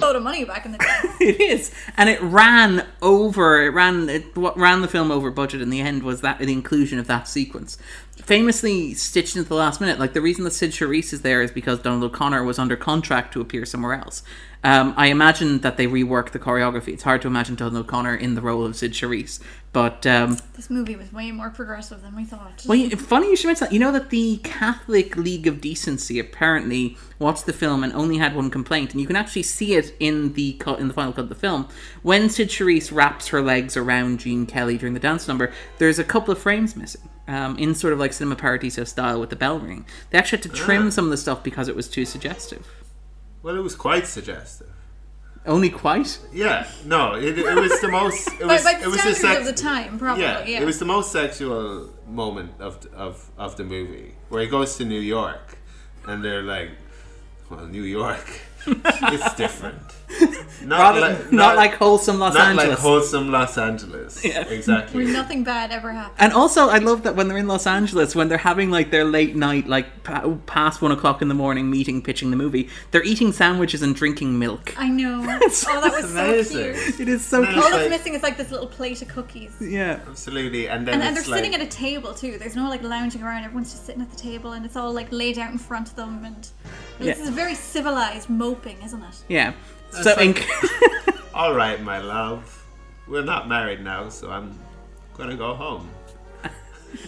Load of money back in the day. it is, and it ran over. It ran. It, what ran the film over budget in the end was that the inclusion of that sequence, famously stitched into the last minute. Like the reason that Cyd Charisse is there is because Donald O'Connor was under contract to appear somewhere else. Um, I imagine that they reworked the choreography. It's hard to imagine Donald O'Connor in the role of Cyd Charisse, but um, This movie was way more progressive than we thought. well, you- funny you should mention that. You know that the Catholic League of Decency apparently watched the film and only had one complaint, and you can actually see it in the cut in the final cut of the film when Cyd Charisse wraps her legs around Gene Kelly during the dance number. There's a couple of frames missing. Um, in sort of like cinema paradiso style with the bell ring, they actually had to trim some of the stuff because it was too suggestive. Well, it was quite suggestive. Only quite. Yeah, no, it, it was the most. It by, was, by it the was the standards sex, of the time, probably. yeah, Yeah, it was the most sexual moment of of of the movie where he goes to New York, and they're like, "Well, New York, it's different." Not Rather, like not, like wholesome Los not Angeles. like wholesome Los Angeles. Yeah. Exactly. Where nothing bad ever happens. And also, I love that when they're in Los Angeles, when they're having like their late night, like pa- past one o'clock in the morning meeting, pitching the movie, they're eating sandwiches and drinking milk. I know. oh, that was so cute. It is so No, cute. All that's like- missing is like this little plate of cookies. Yeah. Absolutely, and then And, and they're like, sitting at a table too. There's no like lounging around. Everyone's just sitting at the table, and it's all like laid out in front of them. And this Yeah. is very civilized moping, isn't it? Yeah. So, like- "All right, my love, we're not married now, so I'm gonna go home.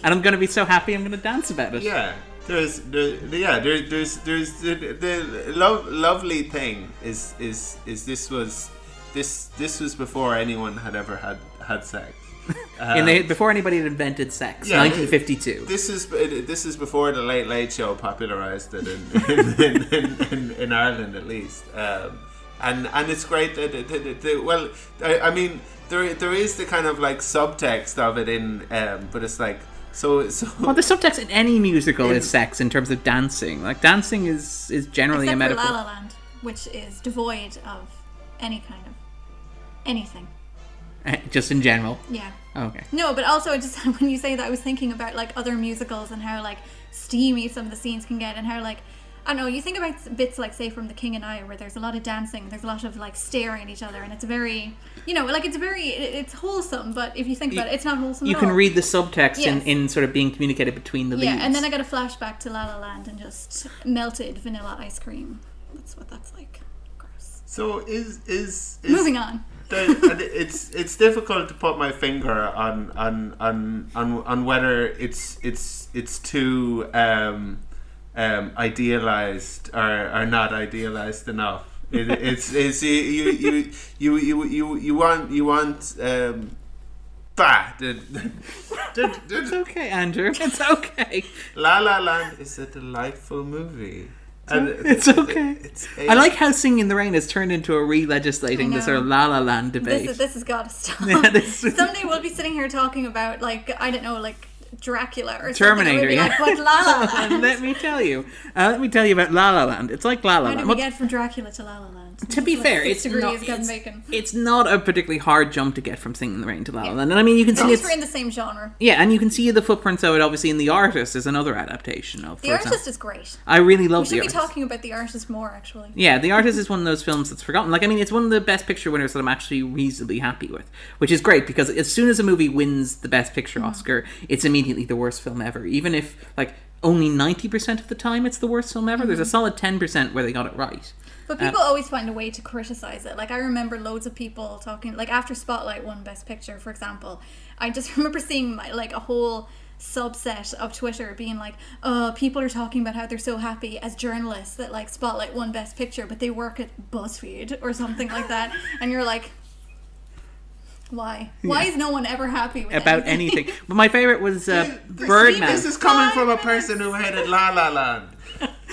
and I'm going to be so happy I'm going to dance about it. Yeah, there's, there, yeah, there, there's, there's the, the lo- lovely thing is, is, is this was, this, this was before anyone had ever had had sex. In the, before anybody had invented sex, Yeah, 1952. This is this is before the Late Late Show popularized it in in, in, in, in Ireland at least, um, and and it's great that, that, that- that- well, I, I mean there there is the kind of like subtext of it in, um, but it's like so so. well, the subtext in any musical In- is sex in terms of dancing. Like dancing is is generally Except a for metaphor. La La Land, which is devoid of any kind of anything. Eh, Just in general. Yeah. Okay. No, but also just when you say that, I was thinking about like other musicals and how like steamy some of the scenes can get, and how like I know. You think about bits like say from The King and I, where there's a lot of dancing, there's a lot of like staring at each other, and it's very, you know, like it's very, it- it's wholesome. But if you think about it, it's not wholesome. You at can all. read the subtext in, Yes. in sort of being communicated between the leads. Yeah, and then I got a flashback to La La Land and just melted vanilla ice cream. That's what that's like. Gross. So is is, is Moving on. the, it's it's difficult to put my finger on on on on, on whether it's it's it's too um, um, idealized or, or not idealized enough. It, it's it's you you you you you you, you want you want um, bah, It's okay, Andrew. It's okay. La La Land is a delightful movie. And It's okay. It's I like how Singing in the Rain has turned into a re-legislating this the sort of. La La Land debate. This is, this has got to stop. Yeah, this- Someday we'll be sitting here talking about like I don't know, like Dracula or Terminator. Yeah. like, but La La Land. let me tell you. Uh, let me tell you about La La Land. It's like La La How did Land. we get from Dracula to La La Land? To be Like fair, it's not, it's, it's not a particularly hard jump to get from Singing in the Rain to La La Yeah. Land. And I mean, you can see These it's in the same genre. yeah, and you can see the footprints of it obviously in The Artist is another adaptation of. The for example. artist is great. I really love We should The be Artist. talking about the artist more, actually. Yeah, The Artist is one of those films that's forgotten. Like, I mean, it's one of the best picture winners that I'm actually reasonably happy with, which is great because as soon as a movie wins the best picture Mm-hmm. Oscar, it's immediately the worst film ever. Even if, like, only 90% of the time it's the worst film ever, Mm-hmm. there's a solid 10% where they got it right. But people always find a way to criticize it. Like I remember loads of people talking, like after Spotlight won Best Picture, for example, I just remember seeing my, like a whole subset of Twitter being like, "Uh, people are talking about how they're so happy as journalists that like Spotlight won Best Picture, but they work at BuzzFeed or something like that," and you're like. Why? Why is no one ever happy with About anything. But my favorite was uh, This- Birdman. This is coming from a person who hated La La Land.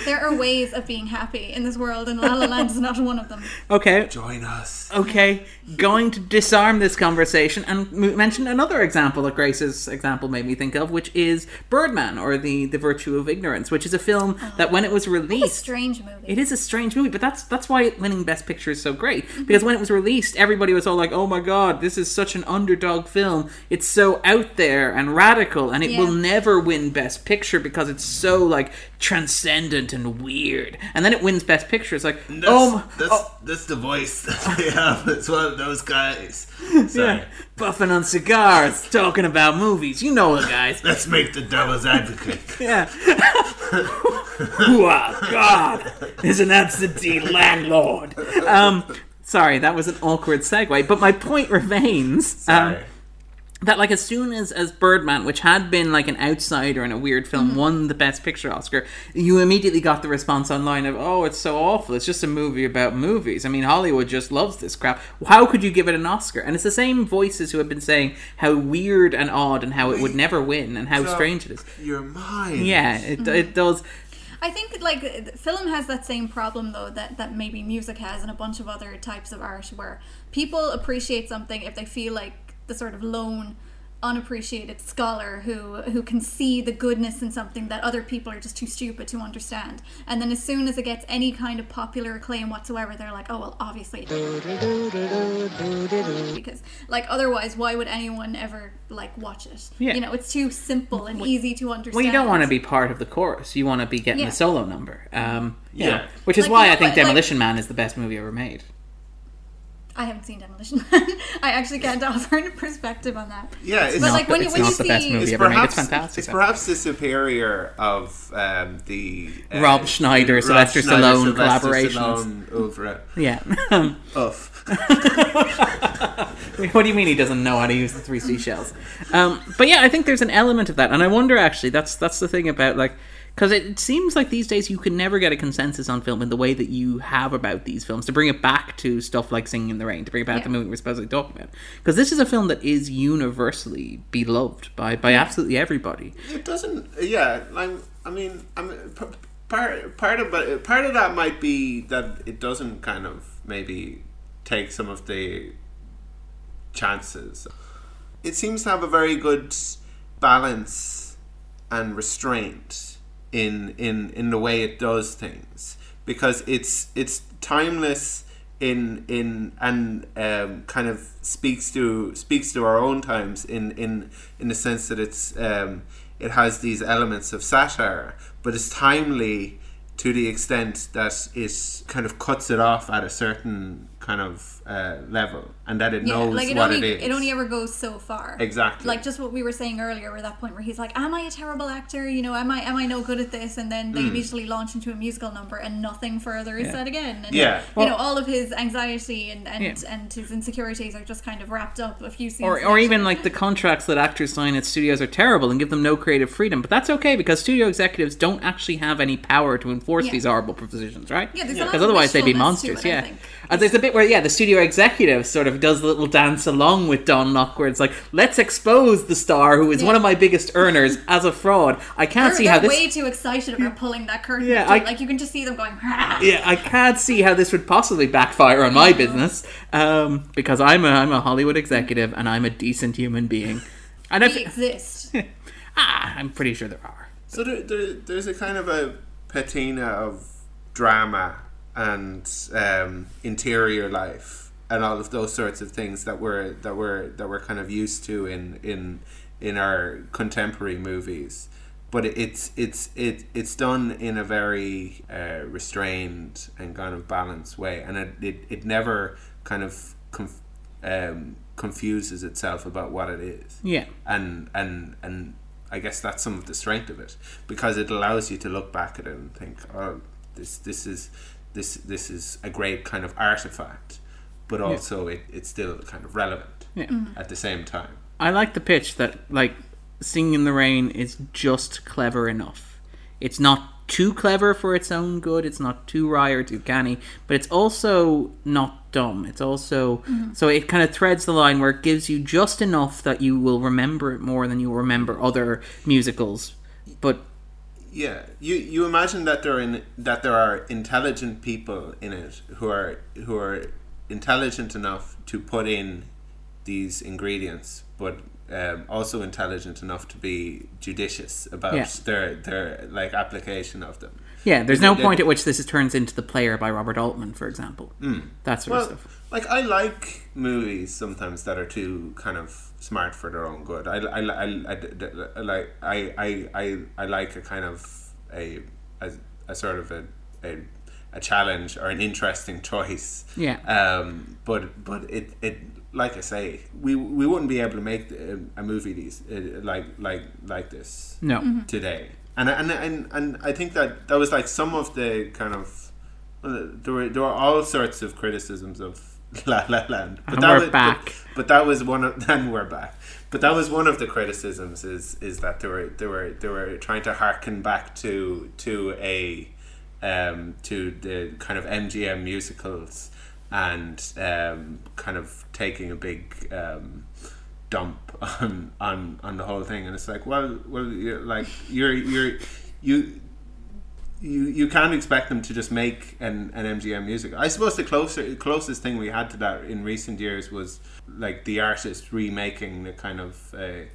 There are ways of being happy in this world, and La La Land is not one of them. Okay, Join us. okay, going to disarm this conversation and m- mention another example that Grace's example made me think of, which is Birdman or the the Virtue of Ignorance, which is a film oh. that when it was It's a released, strange movie. it is a strange movie, but that's that's why winning Best Picture is so great because when it was released, everybody was all like, "Oh my god, this is such an underdog film! It's so out there and radical, and it Yeah. will never win Best Picture because it's so like transcendent and weird." And then it wins Best Picture. It's like, That's, "Oh, that's, oh that's the voice that we have. It's one of those guys. Sorry. yeah, puffing on cigars, talking about movies. You know the guys." Let's make the devil's advocate. Yeah. wow, God, is an absentee landlord. Um, sorry, that was an awkward segue, but my point remains. Um. That like as soon as as Birdman, which had been like an outsider and a weird film, mm-hmm. won the Best Picture Oscar, you immediately got the response online of "Oh, it's so awful! It's just a movie about movies." I mean, Hollywood just loves this crap. How could you give it an Oscar? And it's the same voices who have been saying how weird and odd and how it would never win and how So, strange it is. You're mine. Yeah, it, it mm-hmm. does. I think like th- film has that same problem though that that maybe music has and a bunch of other types of art where people appreciate something if they feel like the sort of lone unappreciated scholar who who can see the goodness in something that other people are just too stupid to understand and then as soon as it gets any kind of popular acclaim whatsoever they're like oh well obviously because like otherwise why would anyone ever like watch it Yeah. you know it's too simple and easy to understand Well, you don't want to be part of the chorus. You want to be getting Yeah. the solo number. Um, yeah. Yeah. Which is Like, why you I think what, like- Demolition Man is the best movie ever made. I haven't seen Demolition Man. I actually can't offer a perspective on that. Yeah, it's But like when you it's when you not the best see movie It's ever made. It's perhaps, fantastic. it's perhaps the superior of um, the uh, Rob Schneider, Rob Sylvester Schneider, Stallone Sylvester collaborations. Stallone oeuvre yeah. Um, of. what do you mean he doesn't know how to use the three seashells? Um, but yeah, I think there's an element of that, and I wonder actually that's that's the thing about like because it seems like these days you can never get a consensus on film in the way that you have about these films to bring it back to stuff like Singing in the Rain, to bring it back to the movie we're supposed supposedly talking about. Because this is a film that is universally beloved by by absolutely everybody. It doesn't. Yeah, like I mean, I mean, part part of but part of that might be that it doesn't kind of maybe take some of the chances. It seems to have a very good balance and restraint in in in the way it does things. Because it's it's timeless in in and um, kind of speaks to speaks to our own times in in in the sense that it's um, it has these elements of satire but it's timely to the extent that it kind of cuts it off at a certain kind of uh, level and that it Yeah, knows like it what only it is it only ever goes so far. Exactly. Like just what we were saying earlier, where that point where he's like, "Am I a terrible actor? You know, am I am I no good at this?" And then they Hmm. immediately launch into a musical number, and nothing further is Yeah. said again. And, Yeah. you know, all of his anxiety and and, Yeah. and his insecurities are just kind of wrapped up a few scenes. Or, or even like the contracts that actors sign at studios are terrible and give them no creative freedom. But that's okay because studio executives don't actually have any power to enforce Yeah. these horrible provisions, right? Yeah, there's a lot Because of otherwise they'd be monsters. it, yeah. think. Uh, there's a bit where yeah, the studio executives sort of does the little dance along with Don Locke, where it's like, let's expose the star who is Yeah. one of my biggest earners as a fraud. I can't They're, see how they're this. way too excited about pulling that curtain. Yeah. I- like you can just see them going. "Ah." yeah, I can't see how this would possibly backfire on my business, um, because I'm a I'm a Hollywood executive and I'm a decent human being, and We if exist. ah, I'm pretty sure there are. So there, there, there's a kind of a patina of drama and um, interior life and all of those sorts of things that we're that we're that we're kind of used to in in in our contemporary movies. But it's it's it it's done in a very uh, restrained and kind of balanced way, and it it, it never kind of conf- um, confuses itself about what it is Yeah. and and and I guess that's some of the strength of it because it allows you to look back at it and think, oh, this this is this this is a great kind of artifact, but also it, it's still kind of relevant Yeah. Mm-hmm. at the same time. I like the pitch that like Singing in the Rain is just clever enough. It's not too clever for its own good. It's not too wry or too canny, but it's also not dumb. It's also mm-hmm. so it kind of threads the line where it gives you just enough that you will remember it more than you will remember other musicals. But Yeah, you you imagine that there are in, that there are intelligent people in it who are who are intelligent enough to put in these ingredients, but um, also intelligent enough to be judicious about Yeah. their their like application of them. yeah, there's no point at which this turns into The Player by Robert Altman, for example. That sort Well, of stuff. like I like movies sometimes that are too kind of smart for their own good. I, I, I, I, I like I, I, I, I like a kind of a a, a sort of a, a a challenge or an interesting choice. Yeah. Um. But but it it like I say we we wouldn't be able to make a, a movie these uh, like like like this No. today. And and and and I think that that was like some of the kind of well, there were there were all sorts of criticisms of La La Land, but And that we're was, back. But, but that was one of then we're back. But that was one of the criticisms is is that they were they were they were trying to harken back to to a um, to the kind of MGM musicals and um, kind of taking a big um, dump on, on on the whole thing and it's like well well you're like you're you're you you you can't expect them to just make an, an MGM music. I suppose the closer closest thing we had to that in recent years was like the artist remaking the kind of uh,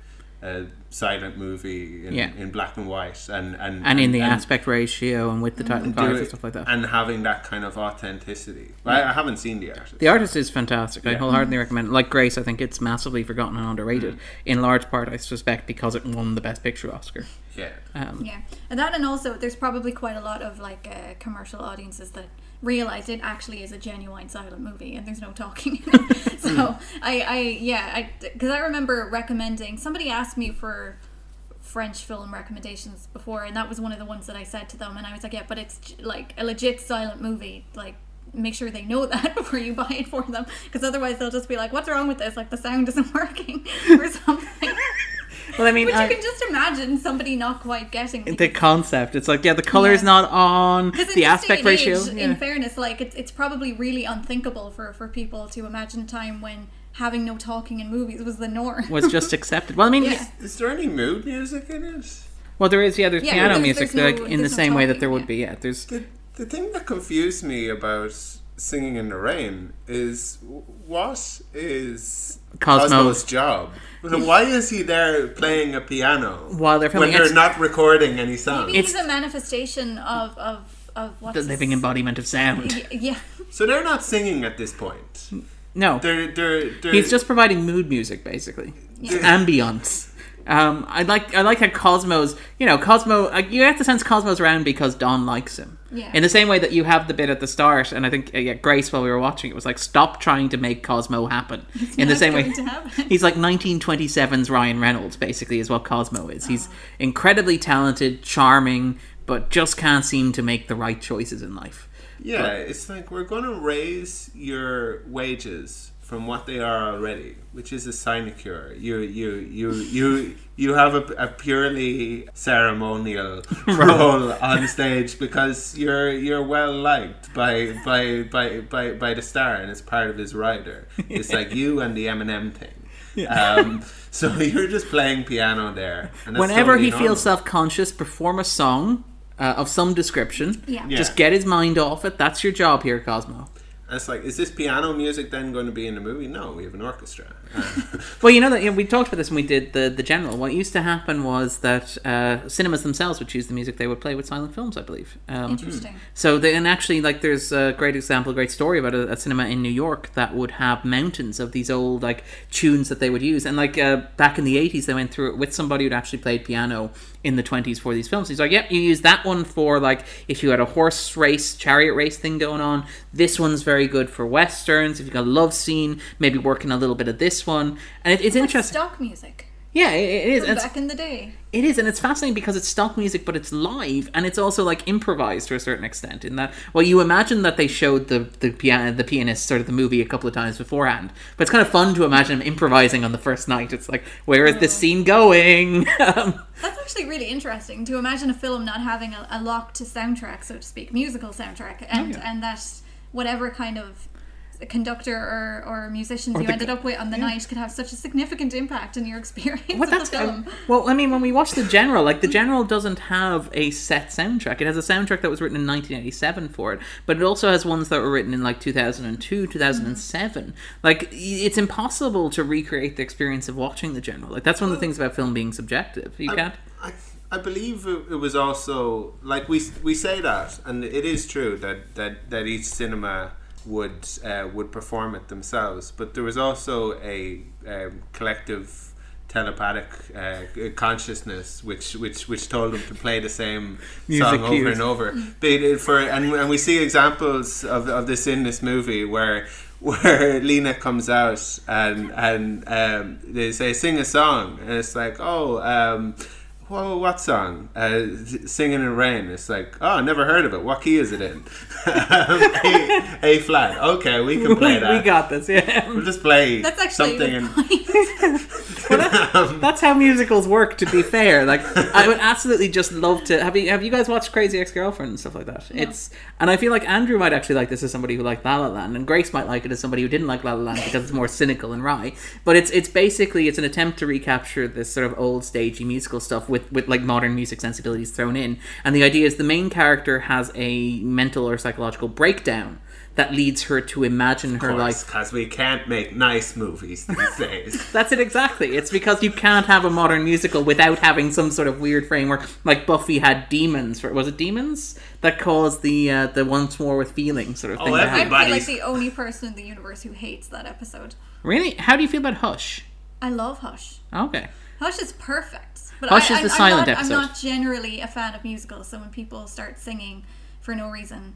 a silent movie in, Yeah. in black and white and and And in the aspect ratio and with the title do cards it and stuff like that. and having that kind of authenticity. I, I haven't seen the artist. The artist is fantastic. I Yeah. wholeheartedly recommend it. Like Grace, I think it's massively forgotten and underrated. Mm. In large part, I suspect because it won the Best Picture Oscar. yeah. Um, Yeah, and that, and also there's probably quite a lot of like uh, commercial audiences that realize it actually is a genuine silent movie, and there's no talking. so hmm. I, I, yeah, I, because I remember recommending. Somebody asked me for French film recommendations before, and that was one of the ones that I said to them, and I was like, yeah, but it's like a legit silent movie, like make sure they know that before you buy it for them, because otherwise they'll just be like, "What's wrong with this? Like the sound isn't working or something." Well, I mean, But I- you can just imagine somebody not quite getting the concept. It's like, yeah, the color's Yeah. not on, the aspect ratio. age, yeah. in fairness, like it's, it's probably really unthinkable for, for people to imagine a time when having no talking in movies was the norm. was just accepted. Well, I mean, Yeah. Is there any mood music in it? well, there is, yeah, there's Yeah, piano there's- music, there's no- like in the there's no same way that there would yeah. be. Yeah, there's The, the thing that confused me about singing in the rain is what is Cosmo. Cosmo's job? Why is he there playing a piano While they're filming when they're it's- not recording any songs? Maybe It's- he's a manifestation of of of what's the his- living embodiment of sound. Yeah, So they're not singing at this point. No, They're they're, they're he's just providing mood music, basically, It's ambience. Um, I like I like how Cosmo's, you know, Cosmo. Like, you have to sense Cosmo's around because Don likes him. Yeah. In the same way that you have the bit at the start, and I think uh, yeah, Grace, while we were watching it, was like, "Stop trying to make Cosmo happen." In the same way, going to happen. he's like 1927's Ryan Reynolds, basically, is what Cosmo is. He's incredibly talented, charming, but just can't seem to make the right choices in life. Yeah, it's like we're going to raise your wages from what they are already, which is a sinecure. You you you you you have a, a purely ceremonial role on stage because you're you're well liked by by by by by the star and it's part of his rider. It's like you and the M&M thing. Um, so you're just playing piano there. And Whenever totally he normal. feels self conscious, perform a song uh, of some description. Yeah. Yeah. Just get his mind off it. That's your job here, Cosmo. It's like, is this piano music then going to be in the movie? No, we have an orchestra. Well, you know that you know, we talked about this when we did the the general. What used to happen was that uh, cinemas themselves would choose the music they would play with silent films. I believe. Um, interesting. So they, and actually, like, there's a great example, a great story about a, a cinema in New York that would have mountains of these old like tunes that they would use. And like uh, back in the '80s, they went through it with somebody who'd actually played piano in the 20s for these films. He's like, "Yep, you use that one for like if you had a horse race, chariot race thing going on. This one's very good for westerns. If you got a love scene, maybe working a little bit of this one." And it, it's Like interesting. stock music Yeah, it, it is. from back in the day. it is, and it's fascinating because it's stock music, but it's live, and it's also like improvised to a certain extent. In that, well, you imagine that they showed the the piano, the pianist, sort of the movie a couple of times beforehand, but it's kind of fun to imagine him improvising on the first night. It's like, where is this scene going? Um, That's actually really interesting to imagine a film not having a, a locked soundtrack, so to speak, musical soundtrack, and yeah. and that whatever kind of conductor or, or musicians you the ended gu- up with on the night could have such a significant impact in your experience What of the that's film. well, I mean, when we watch the general, like the general doesn't have a set soundtrack. It has a soundtrack that was written in 1987 for it, but it also has ones that were written in like 2002, mm-hmm. 2007. Like it's impossible to recreate the experience of watching the general. Like that's one of the things about film being subjective. You can't. I, I believe it, it was also like we we say that, and it is true that that, that each cinema would uh, would perform it themselves, but there was also a um, collective telepathic uh, consciousness which which which told them to play the same song over cues. and over. Did for and, and we see examples of, of this in this movie where where Lena comes out and and um, they say sing a song and it's like oh um, whoa what song uh, singing in rain it's like oh I never heard of it what key is it in a, a flat okay we can play we, that we got this. Yeah. we'll just play That's actually something in good point. That's how musicals work. To be fair, like I would absolutely just love to. Have you have you guys watched Crazy Ex Girlfriend and stuff like that? It's and I feel like Andrew might actually like this as somebody who liked La La Land, and Grace might like it as somebody who didn't like La La Land because it's more cynical and wry. But it's it's basically it's an attempt to recapture this sort of old stagey musical stuff with with like modern music sensibilities thrown in. And the idea is the main character has a mental or psychological breakdown that leads her to imagine her life because we can't make nice movies these days That's it exactly. It's because you can't have a modern musical without having some sort of weird framework. Like Buffy had demons. For, was it demons that caused the uh, the once more with feeling sort of Oh, thing? to every- I happen? feel like the only person in the universe who hates that episode. Really? How do you feel about Hush? I love Hush. Okay. Hush is perfect. But Hush I, is the I'm, silent I'm not, episode. I'm not generally a fan of musicals, so when people start singing for no reason,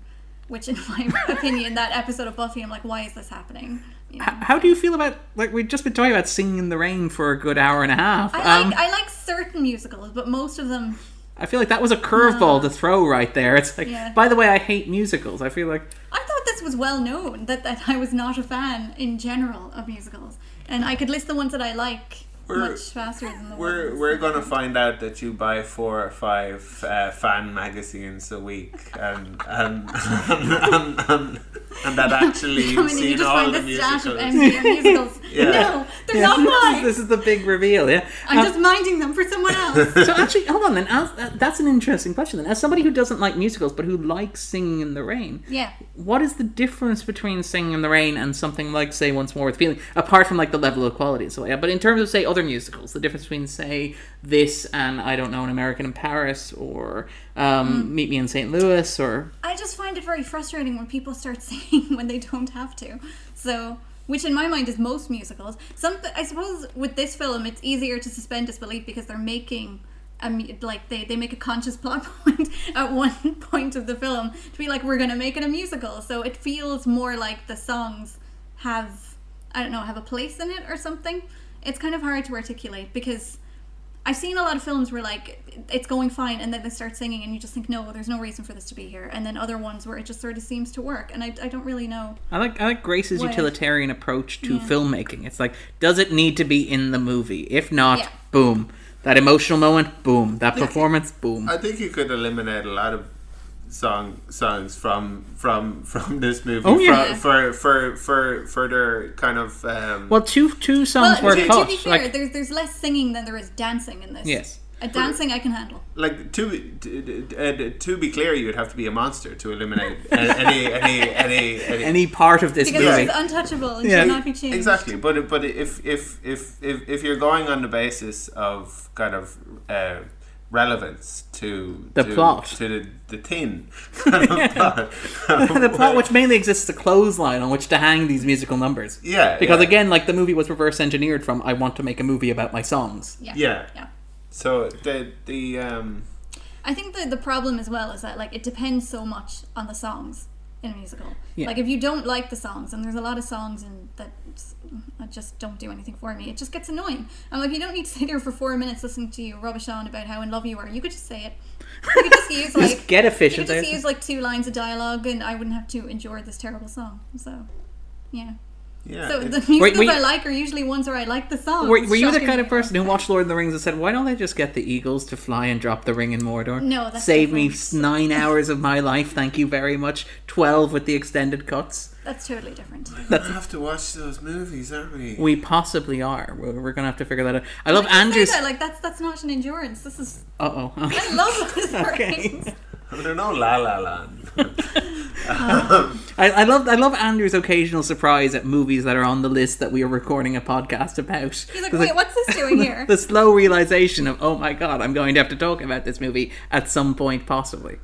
which in my opinion, that episode of Buffy, I'm like, why is this happening? You know? H- How do you feel about like we've just been talking about singing in the rain for a good hour and a half? I um, like I like certain musicals, but most of them, I feel like that was a curveball to throw right there. It's like, Yeah. by the way, I hate musicals. I feel like I thought this was well known that, that I was not a fan in general of musicals, and I could list the ones that I like We're- much faster than the We're ones. we're gonna find out that you buy four or five uh, fan magazines a week, and and and, and, and, and that actually you've in and you seen all the of musicals. Musicals. Yeah. No, they're Yeah, not this, is, mine. this is the big reveal, yeah. I'm Um, just minding them for someone else. so actually, hold on then. As, that- that's an interesting question then. As somebody who doesn't like musicals but who likes Singing in the Rain, yeah. what is the difference between Singing in the Rain and something like, say, Once More with Feeling, apart from like the level of quality and so yeah? But in terms of say other musicals, the difference between say this and I don't know, An American in Paris or um, Meet Me in St. Louis or I just find it very frustrating when people start singing when they don't have to. So, which in my mind is most musicals. Some, I suppose, with this film, it's easier to suspend disbelief because they're making. A, like they, they make a conscious plot point at one point of the film to be like we're gonna make it a musical so it feels more like the songs have I don't know have a place in it or something it's kind of hard to articulate because I've seen a lot of films where like it's going fine and then they start singing and you just think no there's no reason for this to be here and then other ones where it just sort of seems to work and I, I don't really know I like I like Grace's What? utilitarian approach to Yeah. filmmaking. It's like, does it need to be in the movie? If not, Yeah. boom. That emotional moment, boom. That performance, boom. I think you could eliminate a lot of song songs from from from this movie Oh, yeah. for, for for for for their kind of um, Well, two two songs well were to, cut. to be fair like, there's there's less singing than there is dancing in this Yes. a dancing I can handle like to be to, uh, to be clear, you'd have to be a monster to eliminate any any any any. any part of this because movie. it's untouchable and Yeah. should not be changed Exactly, but but if if if if if you're going on the basis of kind of uh, relevance to The to, plot. to the the tin kind of plot, the plot, which mainly exists, as a clothesline on which to hang these musical numbers. Yeah, Because yeah. again, like the movie was reverse engineered from "I want to make a movie about my songs." yeah Yeah. yeah so the the um I think the the problem as well is that like it depends so much on the songs in a musical. Yeah. Like if you don't like the songs, and there's a lot of songs in that just don't do anything for me, it just gets annoying. I'm like, you don't need to sit there for four minutes listening to you rubbish on about how in love you are. You could just say it. You could just use like Just get you could just use like two lines of dialogue, and I wouldn't have to endure this terrible song. So. Yeah. Yeah So the musicals were you- I like are usually ones where I like the songs. Were, were you the kind of person who watched Lord of the Rings and said, "Why don't they just get the Eagles to fly and drop the ring in Mordor? No, that's save me nine hours of my life. Thank you very much. Twelve with the extended cuts. That's totally different. we have to watch those movies, aren't we? We possibly are. We're, we're gonna have to figure that out. I love Why do you say Andrew's. that? Like that's that's not an endurance. This is Uh oh. I love Lord of the Okay. Rings. I don't know, La La Land. I, I love I love Andrew's occasional surprise at movies that are on the list that we are recording a podcast about. He's like, There's wait, what's this doing here? the slow realization of oh my god, I'm going to have to talk about this movie at some point possibly.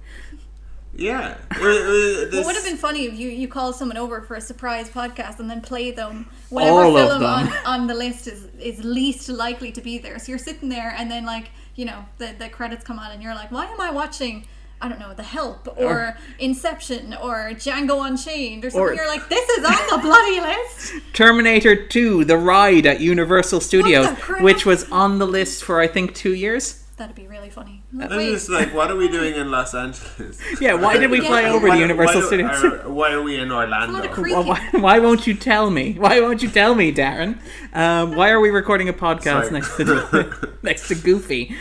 yeah, Uh, this- It would have been funny if you, you call someone over for a surprise podcast and then play them whatever All of film on, on the list is, is least likely to be there. So you're sitting there and then like, you know, the, the credits come on and you're like, why am I watching I don't know, The Help or, Or- Inception or Django Unchained or something. Or- you're like, this is on the bloody list. Terminator 2: The Ride at Universal Studios, which was on the list for I think 2 years. That'd be really funny. I'm Wait, just like, what are we doing in Los Angeles? Yeah, why did we Yeah. fly over Why- to Universal why, Studios? Are, why are we in Orlando? What a creep. Well, why, why won't you tell me? Why won't you tell me, Darren? Um, why are we recording a podcast Sorry. next to next to Goofy?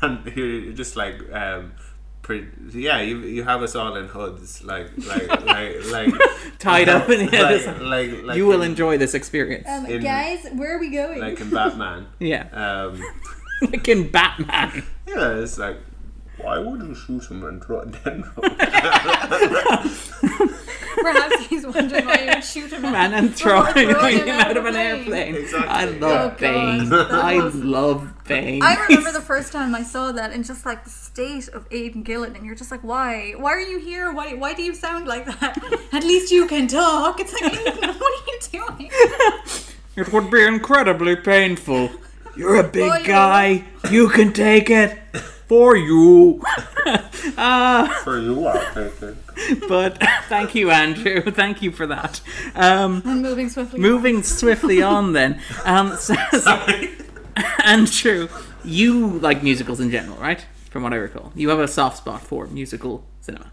and you're just like um pre- yeah you you have us all in hoods like like like like Tied up in yeah, like, this- like, like you will in, enjoy this experience. Um, in- guys, where are we going? like in Batman yeah, um like in Batman. yeah it's like why would you shoot him and throw then Perhaps he's wondering why you would shoot him Man, and before throwing him out of an plane. airplane. Exactly. Oh, I love Oh, Bane. That I was- love Bane. I remember the first time I saw that and just like the state of Aidan Gillen, and you're just like, why? Why are you here? Why? Why do you sound like that? At least you can talk. It's like, Aidan, what are you doing? It would be incredibly painful. You're a big For you. guy. You can take it. For you. for you I'll take it But thank you, Andrew. Thank you for that. Um, And moving swiftly. moving swiftly on, then. Um, so, so- Andrew, you like musicals in general, right? From what I recall, you have a soft spot for musical cinema.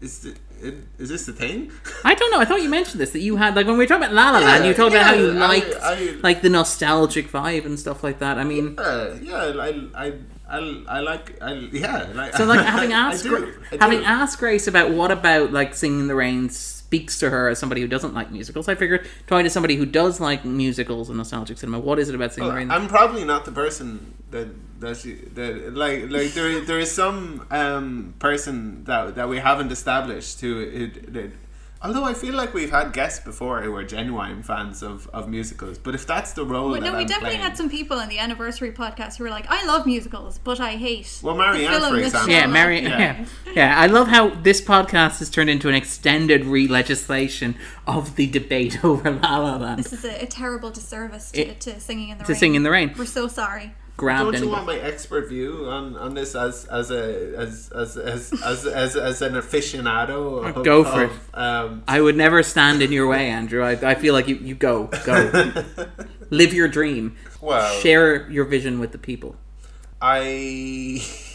is it, it, is this the thing? I don't know. I thought you mentioned this that you had like when we were talking about La La Land, you talked about how you yeah, I- liked I- like the nostalgic vibe and stuff like that. I mean, Uh, yeah, I, I, I, I like, I, yeah. Like, so like having I asked do, Gra- I do. having asked Grace about what about like Singing in the Rain speaks to her as somebody who doesn't like musicals. I figured talking to somebody who does like musicals and nostalgic cinema, what is it about Singing in the Rain? I'm probably not the person that that she, that like like there there is some um person that that we haven't established who it, it, although I feel like we've had guests before who are genuine fans of, of musicals but if that's the role Well, that no, we I'm definitely playing, had some people in the anniversary podcast who were like, "I love musicals, but I hate." Well, the Marianne, film for example. yeah, Sherlock." Mary. Yeah. Yeah. yeah, I love how this podcast has turned into an extended re-legislation of the debate over La La Land. This is a, a terrible disservice to, It- to singing in the to rain. Sing in the Rain. We're so sorry. Grabbed don't you want my expert view on, on this as as a as as as as, as, as an aficionado of, Go for it. um, I would never stand in your way, Andrew. I, I feel like you, you go, go. Live your dream. Well- Share your vision with the people. I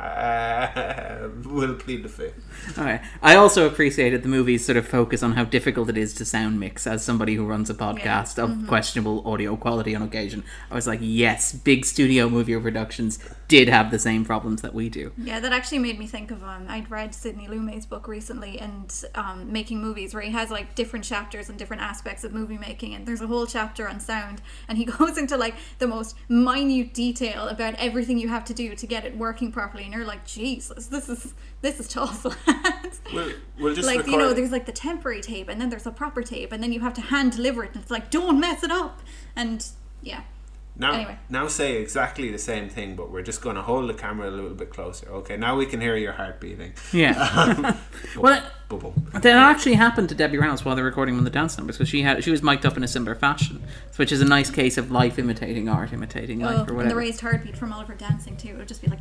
uh, will plead the fifth. Okay. I also appreciated the movie's sort of focus on how difficult it is to sound mix as somebody who runs a podcast of questionable audio quality on occasion. I was like, yes, big studio movie productions did have the same problems that we do. Yeah, that actually made me think of um. I'd read Sidney Lumet's book recently, and um, making movies, where he has like different chapters and different aspects of movie making, and there's a whole chapter on sound, and he goes into like the most minute detail about everything you have to do to get it working properly, and you're like, Jesus, this is this is tough, lads. We'll, we'll just like record. you know, there's like the temporary tape, and then there's a proper tape, and then you have to hand deliver it, and it's like, don't mess it up, and yeah. Now, anyway. now say exactly the same thing, but we're just going to hold the camera a little bit closer. Okay, now we can hear your heart beating. Yeah. well, it, Bubble. that actually happened to Debbie Reynolds while they were recording on the dance numbers because she had she was mic'd up in a similar fashion, which is a nice case of life imitating art, imitating Oh, life or and the raised heartbeat from all of her dancing too. It would just be like.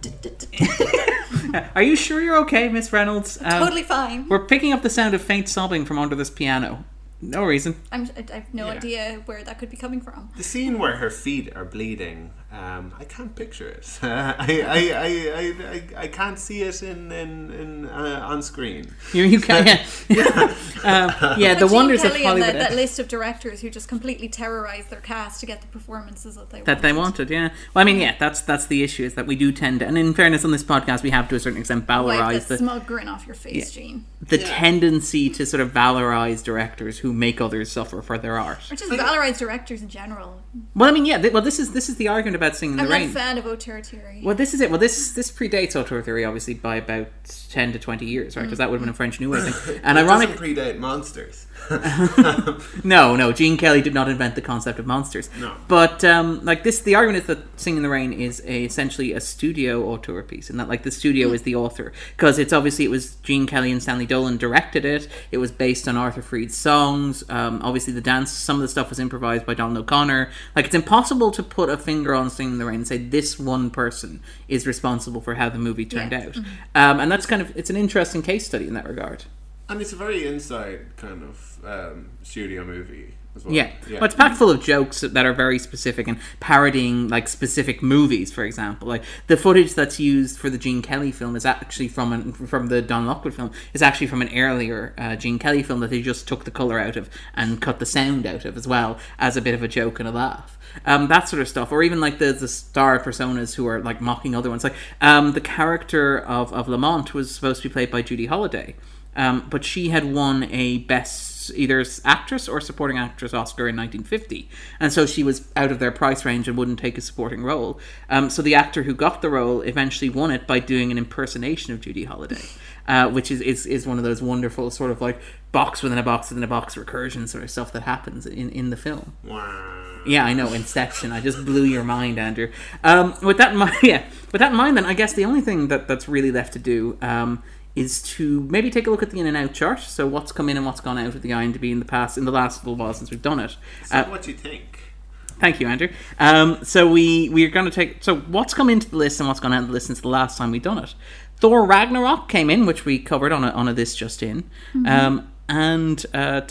Are you sure you're okay, Miss Reynolds? Um, totally fine. We're picking up the sound of faint sobbing from under this piano. No reason. I'm, I I have no Yeah. idea where that could be coming from. The scene where her feet are bleeding, um, I can't picture it. I, I, I, I, I, I can't see it in, in, in uh, on screen. You, you can, yeah. um, yeah, the Like Gene wonders Kelly of Hollywood. and that, that list of directors who just completely terrorized their cast to get the performances that they that they wanted, yeah. Well, I mean, yeah, that's that's the issue is that we do tend to, and in fairness, on this podcast, we have to a certain extent Wipe valorize the the smug grin off your face, Gene. the tendency to sort of valorize directors who make others suffer for their art. Or just valorize directors in general. Well, I mean, yeah. Th- well, this is this is the argument about singing in I'm the not a fan of auteur theory. Well, this is it. Well, this this predates auteur theory, obviously, by about ten to twenty years, right? Mm, because that would have been a mm. French New Wave thing. And It ironic, doesn't predate monsters. no, no, Gene Kelly did not invent the concept of monsters. No. But um, like this, the argument is that "Singin' in the Rain" is a, essentially a studio auteur piece, and that like the studio is the author because it's obviously it was Gene Kelly and Stanley Donen directed it. It was based on Arthur Freed's songs. Um, obviously, the dance, some of the stuff was improvised by Donald O'Connor. Like it's impossible to put a finger on "Singin' in the Rain" and say this one person is responsible for how the movie turned Yeah. out. Um, and that's kind of it's an interesting case study in that regard. And it's a very inside kind of um, studio movie as well. Yeah. Well, it's packed full of jokes that are very specific and parodying like specific movies. For example, like the footage that's used for the Gene Kelly film is actually from an, from the Don Lockwood film is actually from an earlier uh, Gene Kelly film that they just took the color out of and cut the sound out of as well as a bit of a joke and a laugh. Um, that sort of stuff, or even like the the star personas who are like mocking other ones. Like um, the character of of Lamont was supposed to be played by Judy Holliday. Um, but she had won a best either actress or supporting actress Oscar in 1950, and so she was out of their price range and wouldn't take a supporting role. Um, so the actor who got the role eventually won it by doing an impersonation of Judy Holliday, uh, which is, is is one of those wonderful sort of like box within a box within a box recursion sort of stuff that happens in in the film. Wow. Yeah, I know Inception. I just blew your mind, Andrew. Um, with that in mind, yeah. With that in mind, then I guess the only thing that that's really left to do um, is to maybe take a look at the in and out chart. So what's come in and what's gone out of the IMDb in the past in the last little while since we've done it. So Uh, what do you think? Thank you, Andrew. Um, so we we're going to take so what's come into the list and what's gone out of the list since the last time we've done it. Thor Ragnarok came in, which we covered on a on a this just in, um, and uh,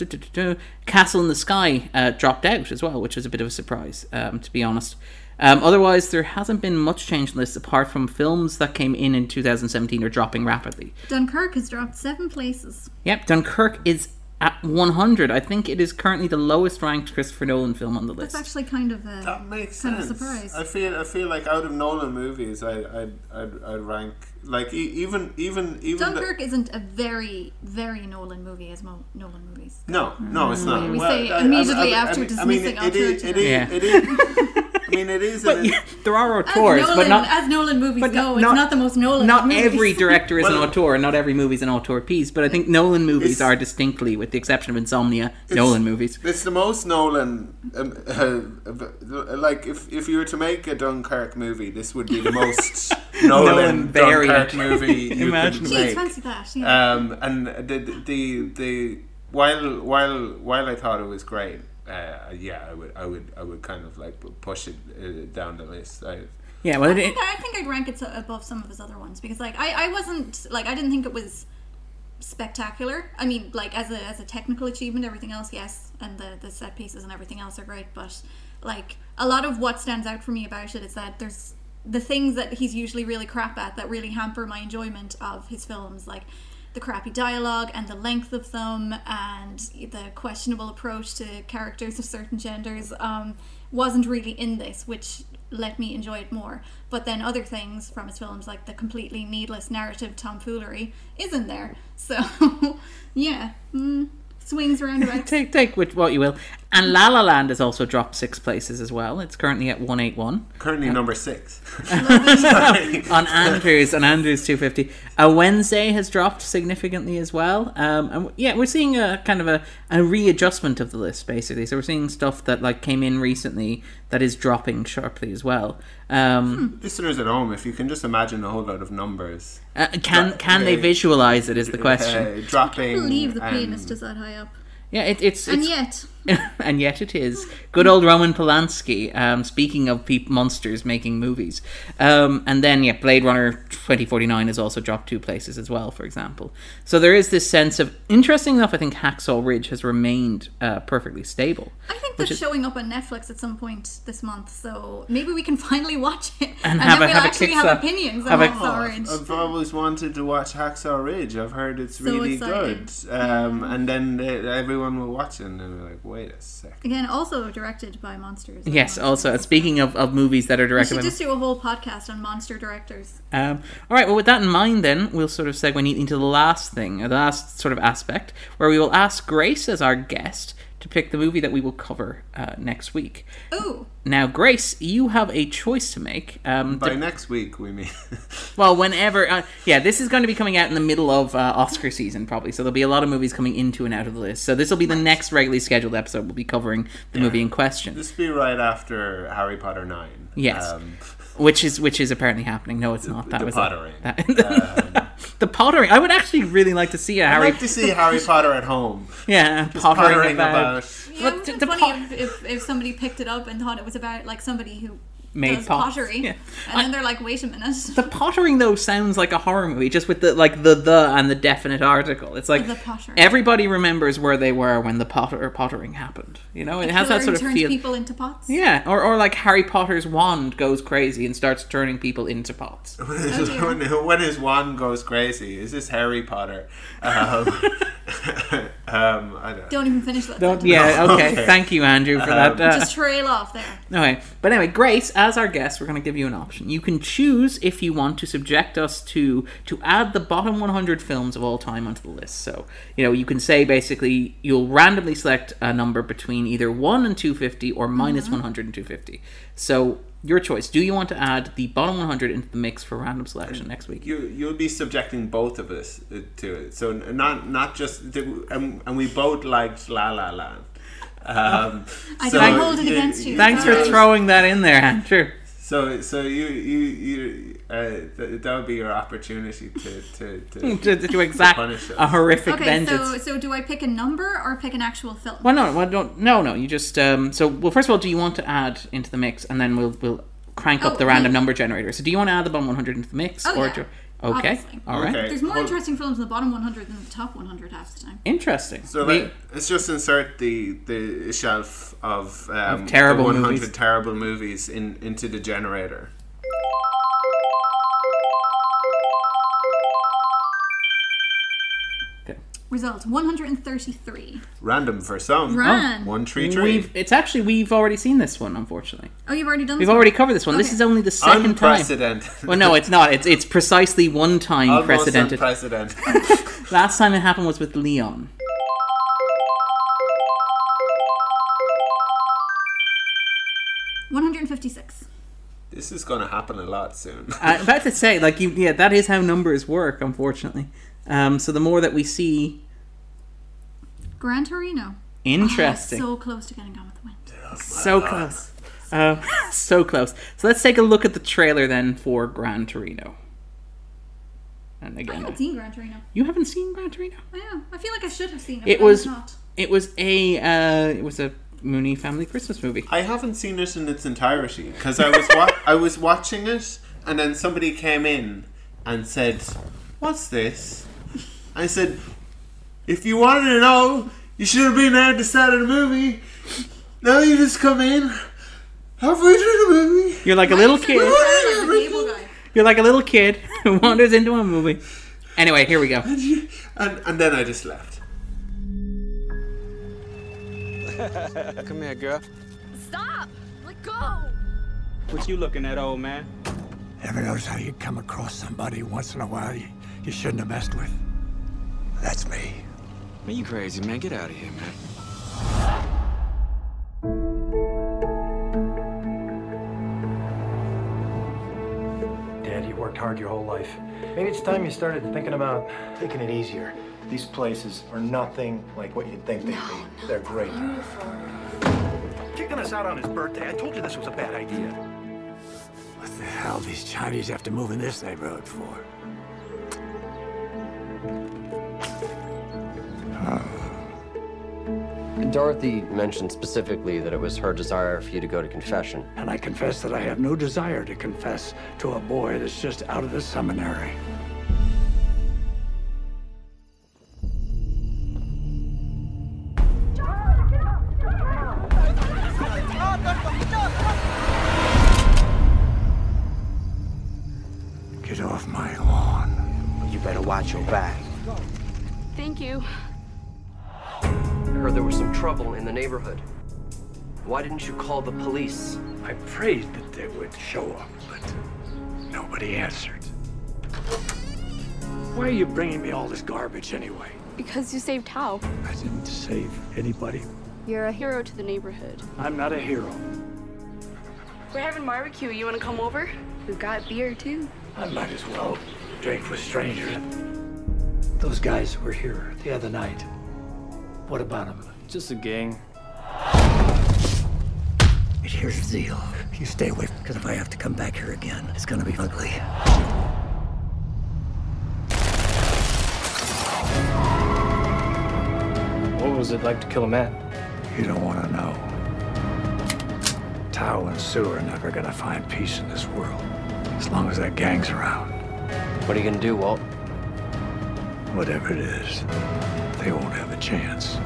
Castle in the Sky uh, dropped out as well, which was a bit of a surprise, um, to be honest. Um, otherwise, there hasn't been much change in this apart from films that came in in 2017 are dropping rapidly. Dunkirk has dropped seven places. Yep, Dunkirk is at 100. I think it is currently the lowest ranked Christopher Nolan film on the list. That's actually kind of a That makes kind sense. of surprise. I feel I feel like out of Nolan movies, I I'd, I'd, I'd rank like e- even even even the- Dunkirk isn't a very very Nolan movie as mo- Nolan movies. No, no, it's not. We Well, say I- I- immediately I- I after mean- I mean, dismissing it is. It Alternative. is. Yeah. It is. I mean, it is. but an- yeah, there are auteurs, Nolan, but not as Nolan movies but go, not- it's not the most Nolan. not movies. every director is an Well- auteur, and not every movie is an auteur piece. But I think Nolan movies It's- are distinctly, with the exception of Insomnia, Nolan movies. It's the most Nolan. Um, uh, like if if you were to make a Dunkirk movie, this would be the most Nolan, Nolan variant. Dunkirk movie you could Imaginable. Jeez, make. fancy that. Yeah. Um, and the the the while while while I thought it was great, uh, yeah, I would I would I would kind of like push it uh, down the list. I, Yeah, well, it, I think, I think I'd rank it so- above some of his other ones because, like, I, I wasn't like I didn't think it was spectacular. I mean, like as a as a technical achievement, everything else, yes, and the the set pieces and everything else are great. But like a lot of what stands out for me about it is that there's the things that he's usually really crap at that really hamper my enjoyment of his films, like the crappy dialogue and the length of them and the questionable approach to characters of certain genders um, wasn't really in this, which let me enjoy it more. But then other things from his films, like the completely needless narrative tomfoolery, is in there. So, yeah, mm, swings roundabouts. take take what you will. And La La Land has also dropped six places as well. It's currently at one eight one currently number six. on Andrews on Andrews two fifty. A Wednesday has dropped significantly as well. Um, and yeah, we're seeing a kind of a, a readjustment of the list basically. So we're seeing stuff that like came in recently that is dropping sharply as well. Um, Listeners at home, if you can just imagine a whole lot of numbers uh, can can they uh, visualize it? Is the question. uh, dropping. I believe the and- pianist is that high up. Yeah, it, it's And it's yet, and yet it is. Good old Roman Polanski. Um, speaking of peop monsters making movies, um, and then yeah, Blade Runner twenty forty nine has also dropped two places as well, for example. So there is this sense of interesting enough. I think Hacksaw Ridge has remained uh, perfectly stable. I think Which that's is- showing up on Netflix at some point this month, so maybe we can finally watch it. And And, have then a- we'll have actually kick have opinions have on a- Hacksaw Ridge. I've always wanted to watch Hacksaw Ridge. I've heard it's So really excited. good. Um, and then uh, everyone will watch it and they're like, wait a second. Again, also directed by monsters. Yes. Monsters. Also, speaking of, of movies that are We directed should by just do a whole podcast on monster directors. Um, all right, well, with that in mind, then we'll sort of segue into the last thing, uh, the last sort of aspect, where we will ask Grace as our guest to pick the movie that we will cover uh, next week. Ooh, Now, Grace, you have a choice to make. Um, By de- next week, we mean. well, whenever, uh, yeah, this is going to be coming out in the middle of uh, Oscar season, probably. So there'll be a lot of movies coming into and out of the list. So this will be the next regularly scheduled episode. We'll be covering the movie in question. this will be right after Harry Potter 9. Yes. Um, which is which is apparently happening. No, it's not. That the was pottering. A, that, um, the pottering. I would actually really like to see a I'd Harry. like to see Harry Potter at home. yeah, Just pottering, pottering about. about. yeah, But it would be funny pot- if, if, if somebody picked it up and thought it was about like somebody who Made does pots. pottery, Yeah. and then they're like, "Wait a minute." The pottering though sounds like a horror movie, just with the like the the and the definite article. It's like The pottering. everybody remembers where they were when the potter pottering happened. You know, it has that sort of turns feel. people into pots. Yeah, or or like Harry Potter's wand goes crazy and starts turning people into pots. dear. when, when his wand goes crazy, is this Harry Potter? Um, um, I don't. Don't even finish that. Don't, yeah, okay. Okay. Thank you, Andrew, for that. Uh, Just trail off there. Okay, but anyway, Grace, as our guest, we're going to give you an option. You can choose if you want to subject us to to add the bottom 100 films of all time onto the list. So, you know, you can say basically you'll randomly select a number between either 1 and 250 or minus 100 and 250. So, your choice. Do you want to add the bottom 100 into the mix for random selection next week? You you'll be subjecting both of us uh, to it. So not not just the, and, and we both liked La La Land. Um, I so don't hold it against you. Thanks for throwing that in there, Andrew. So so you you you uh, th- that would be your opportunity to to, to, to, to exact punish us. a horrific Okay, vengeance. so so do I pick a number or pick an actual film? Well, no, well, don't, no, no. You just um. So, well, first of all, do you want to add into the mix, and then we'll we'll crank up Oh, the random okay. number generator. So, do you want to add the bottom 100 into the mix, Oh, or yeah. do, Okay, Obviously. all right, Okay. There's more Hold- interesting films in the bottom 100 than the top 100 half the time. interesting. So We- let, let's just insert the the shelf of, um, Of terrible 100 movies. terrible movies in into the generator. Results 133. Random for some. Ran. One tree tree. We've it's actually we've already seen this one, unfortunately. Oh, you've already done this one. We've this already covered this one. This is only the second time. Unprecedented. Well, no, it's not. It's it's precisely one time Almost precedented. unprecedented. Last time it happened was with Leon. 156. this is going to happen a lot soon. I'm about to say, like you, yeah, that is how numbers work, unfortunately. Um, so the more that we see, Gran Torino. interesting, Oh, so close to getting Gone with the Wind. so close, uh, so close. So let's take a look at the trailer then for Gran Torino. And I again, haven't seen Gran Torino. you haven't seen Gran Torino? I know. I feel like I should have seen it. It was, not. it was a, uh, it was a Mooney family Christmas movie. I haven't seen it in its entirety because I was wa- I was watching it and then somebody came in and said, "What's this?" I said, "If you wanted to know, you should have been there at the start of the movie. Now you just come in halfway through the movie." You're like a little kid. like the cable guy. You're like a little kid who wanders into a movie. Anyway, here we go. And and then I just left. Come here, girl. Stop! Let go! What you looking at, old man? Ever notice how you come across somebody once in a while you, you shouldn't have messed with? That's me. Man, you crazy, man. Get out of here, man. Dad, you worked hard your whole life. Maybe it's time you started thinking about taking it easier. These places are nothing like what you'd think they'd be. They're great. Kicking us out on his birthday. I told you this was a bad idea. What the hell these Chinese have to move in this neighborhood for? Dorothy mentioned specifically that it was her desire for you to go to confession. And I confess that I have no desire to confess to a boy that's just out of the seminary. Call the police? I prayed that they would show up, but nobody answered. Why are you bringing me all this garbage anyway? Because you saved Thao. I didn't save anybody. You're a hero to the neighborhood. I'm not a hero. We're having barbecue. You want to come over? We've got beer too. I might as well drink with strangers. Those guys were here the other night. What about them? Just a gang. It here's the deal. You stay away, because if I have to come back here again, it's gonna be ugly. What was it like to kill a man? You don't want to know. Thao and Sue are never gonna find peace in this world. As long as that gang's around. What are you gonna do, Walt? Whatever it is, they won't have a chance.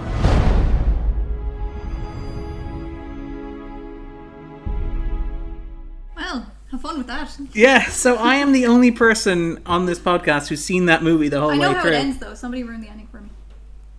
With that. Yeah, so I am the only person on this podcast who's seen that movie the whole I know way how through. it ends, though. Somebody ruined the ending for me.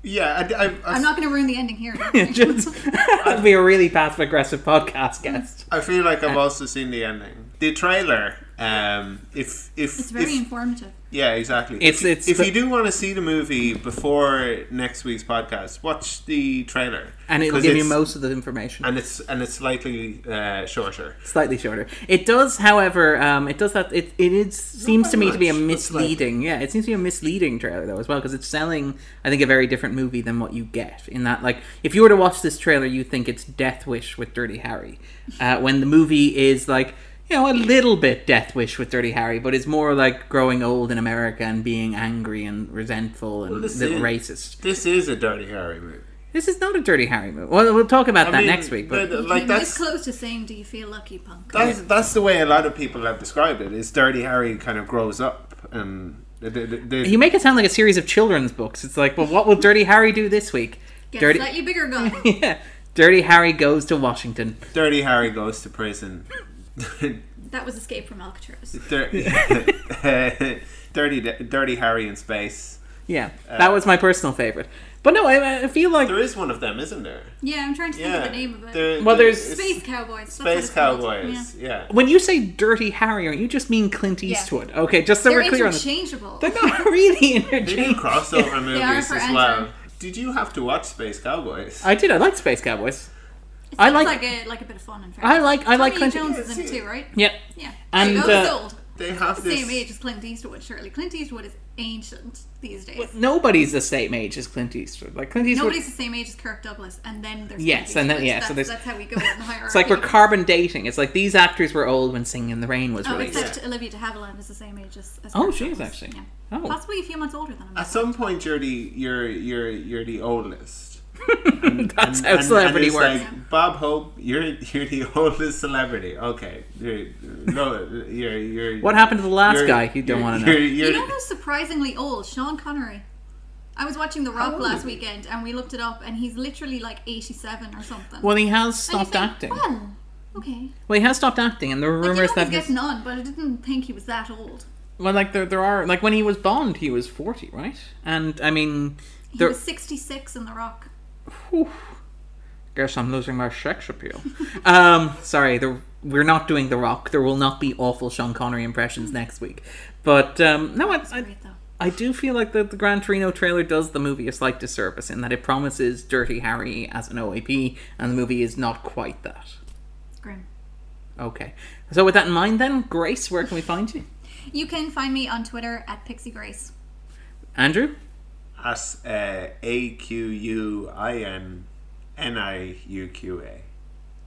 Yeah, I, I, I, I'm not going to ruin the ending here. Just I'd be a really passive aggressive podcast guest. I feel like I've also seen the ending. The trailer. Um, if if It's very if, informative. Yeah, exactly. It's- if, it's if the- you do want to see the movie before next week's podcast, watch the trailer, And it'll give you most of the information. and it's and it's slightly uh, shorter. Slightly shorter. It does, however, um, it does that. It it is seems to me to be a much. It's like- misleading. Yeah, it seems to be a misleading trailer though as well because it's selling, I think, a very different movie than what you get. In that, like, if you were to watch this trailer, you think it's Death Wish with Dirty Harry, uh, when the movie is like. You know, a little bit Death Wish with Dirty Harry, but it's more like growing old in America and being angry and resentful and a this little is- racist. This is a Dirty Harry movie. This is not a Dirty Harry movie. Well, we'll talk about I that mean, next week. But but, uh, like came that's this close to saying, "Do you feel lucky, punk?" that's that's the way a lot of people have described it. Is Dirty Harry kind of grows up and the, the, the, you make it sound like a series of children's books. It's like, well, what will Dirty Harry do this week? Get Dirty, slightly bigger gun. yeah. Dirty Harry goes to Washington. Dirty Harry goes to prison. that was Escape from Alcatraz. Dir- dirty Dirty Harry in space. Yeah, uh, that was my personal favorite. But no, I, I feel like There is one of them, isn't there? Yeah, I'm trying to think Yeah. of the name of it. There- Well, there's- Space Cowboys. Space. Cowboys. Yeah. when you say Dirty Harry, are you just mean Clint Yeah. Eastwood? Okay, just so They're we're clear on this. interchangeable. They're not really interchangeable. They do crossover movies are as well. Andrew. Did you have to watch Space Cowboys? I did. I like Space Cowboys. It I like- like a like a bit of fun. and fact, I like- I like Tommy Lee Clint- Jones is in it too, right? Yep. Yeah. And, And uh, old. They have the this. same age as Clint Eastwood. Surely Clint Eastwood is ancient these days. Nobody's the same age as Clint Eastwood. Like Clint Eastwood. Nobody's the same age as Kirk Douglas, and then there's Yes, Clint and then- Eastwood. yeah, so That's, there's- that's how we go in the hierarchy. It's like we're carbon dating. It's like these actors were old when Singing in the Rain was Oh, released. except Olivia de Havilland is the same age as. as Oh, Kirk she is Douglas. actually. Yeah. Oh. Possibly a few months older than him. At some point, you're the you're you're you're the oldest. That's how celebrity it's works. Like, Bob Hope, you're you're the oldest celebrity. Okay, you're, no, you're you're. What happened to the last guy? You don't wanna know. You're, You you're, know who's surprisingly old? Sean Connery. I was watching The Rock last he? weekend, and we looked it up, and he's literally like 87 or something. Well, he has stopped think, acting. Well, okay. Well, he has stopped acting, and there were Like, you rumors know that he's his, getting on, but I didn't think he was that old. well, like there there are like when he was Bond, he was forty, right? And I mean, He there. was 66 in The Rock. Whew. Guess I'm losing my sex appeal. um, sorry, there, we're not doing The Rock. There will not be awful Sean Connery impressions next week. But um, no, I, I, I do feel like the, the Gran Torino trailer does the movie a slight disservice in that it promises Dirty Harry as an OAP, and the movie is not quite that. Grim. Okay. So with that in mind, then, Grace, where can we find you? You can find me on Twitter at Pixie Grace. Andrew? As uh, A Q U I N N I U Q A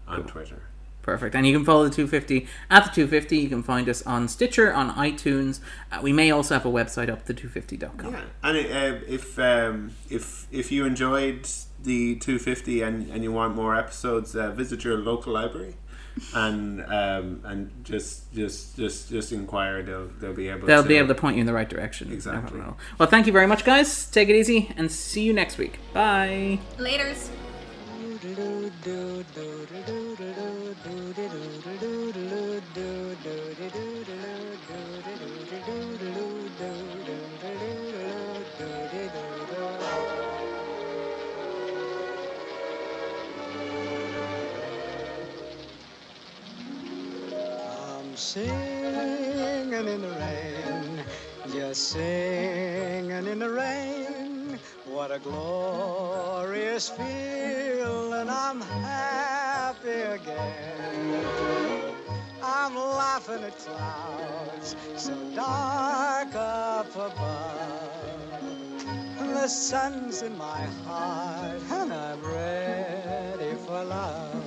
on Twitter. Perfect. And you can follow the 250 at the 250. You can find us on Stitcher, on iTunes. Uh, we may also have a website up, the250.com. Yeah, and uh, if um, if if you enjoyed the 250 and, and you want more episodes, uh, visit your local library. And um, and just just just just inquire. They'll they'll be able. They'll to, be able to point you in the right direction. Exactly. Well, thank you very much, guys. Take it easy and see you next week. Bye. Laters. Singing in the rain, just singing in the rain. What a glorious feeling! I'm happy again. I'm laughing at clouds so dark up above. The sun's in my heart and I'm ready for love.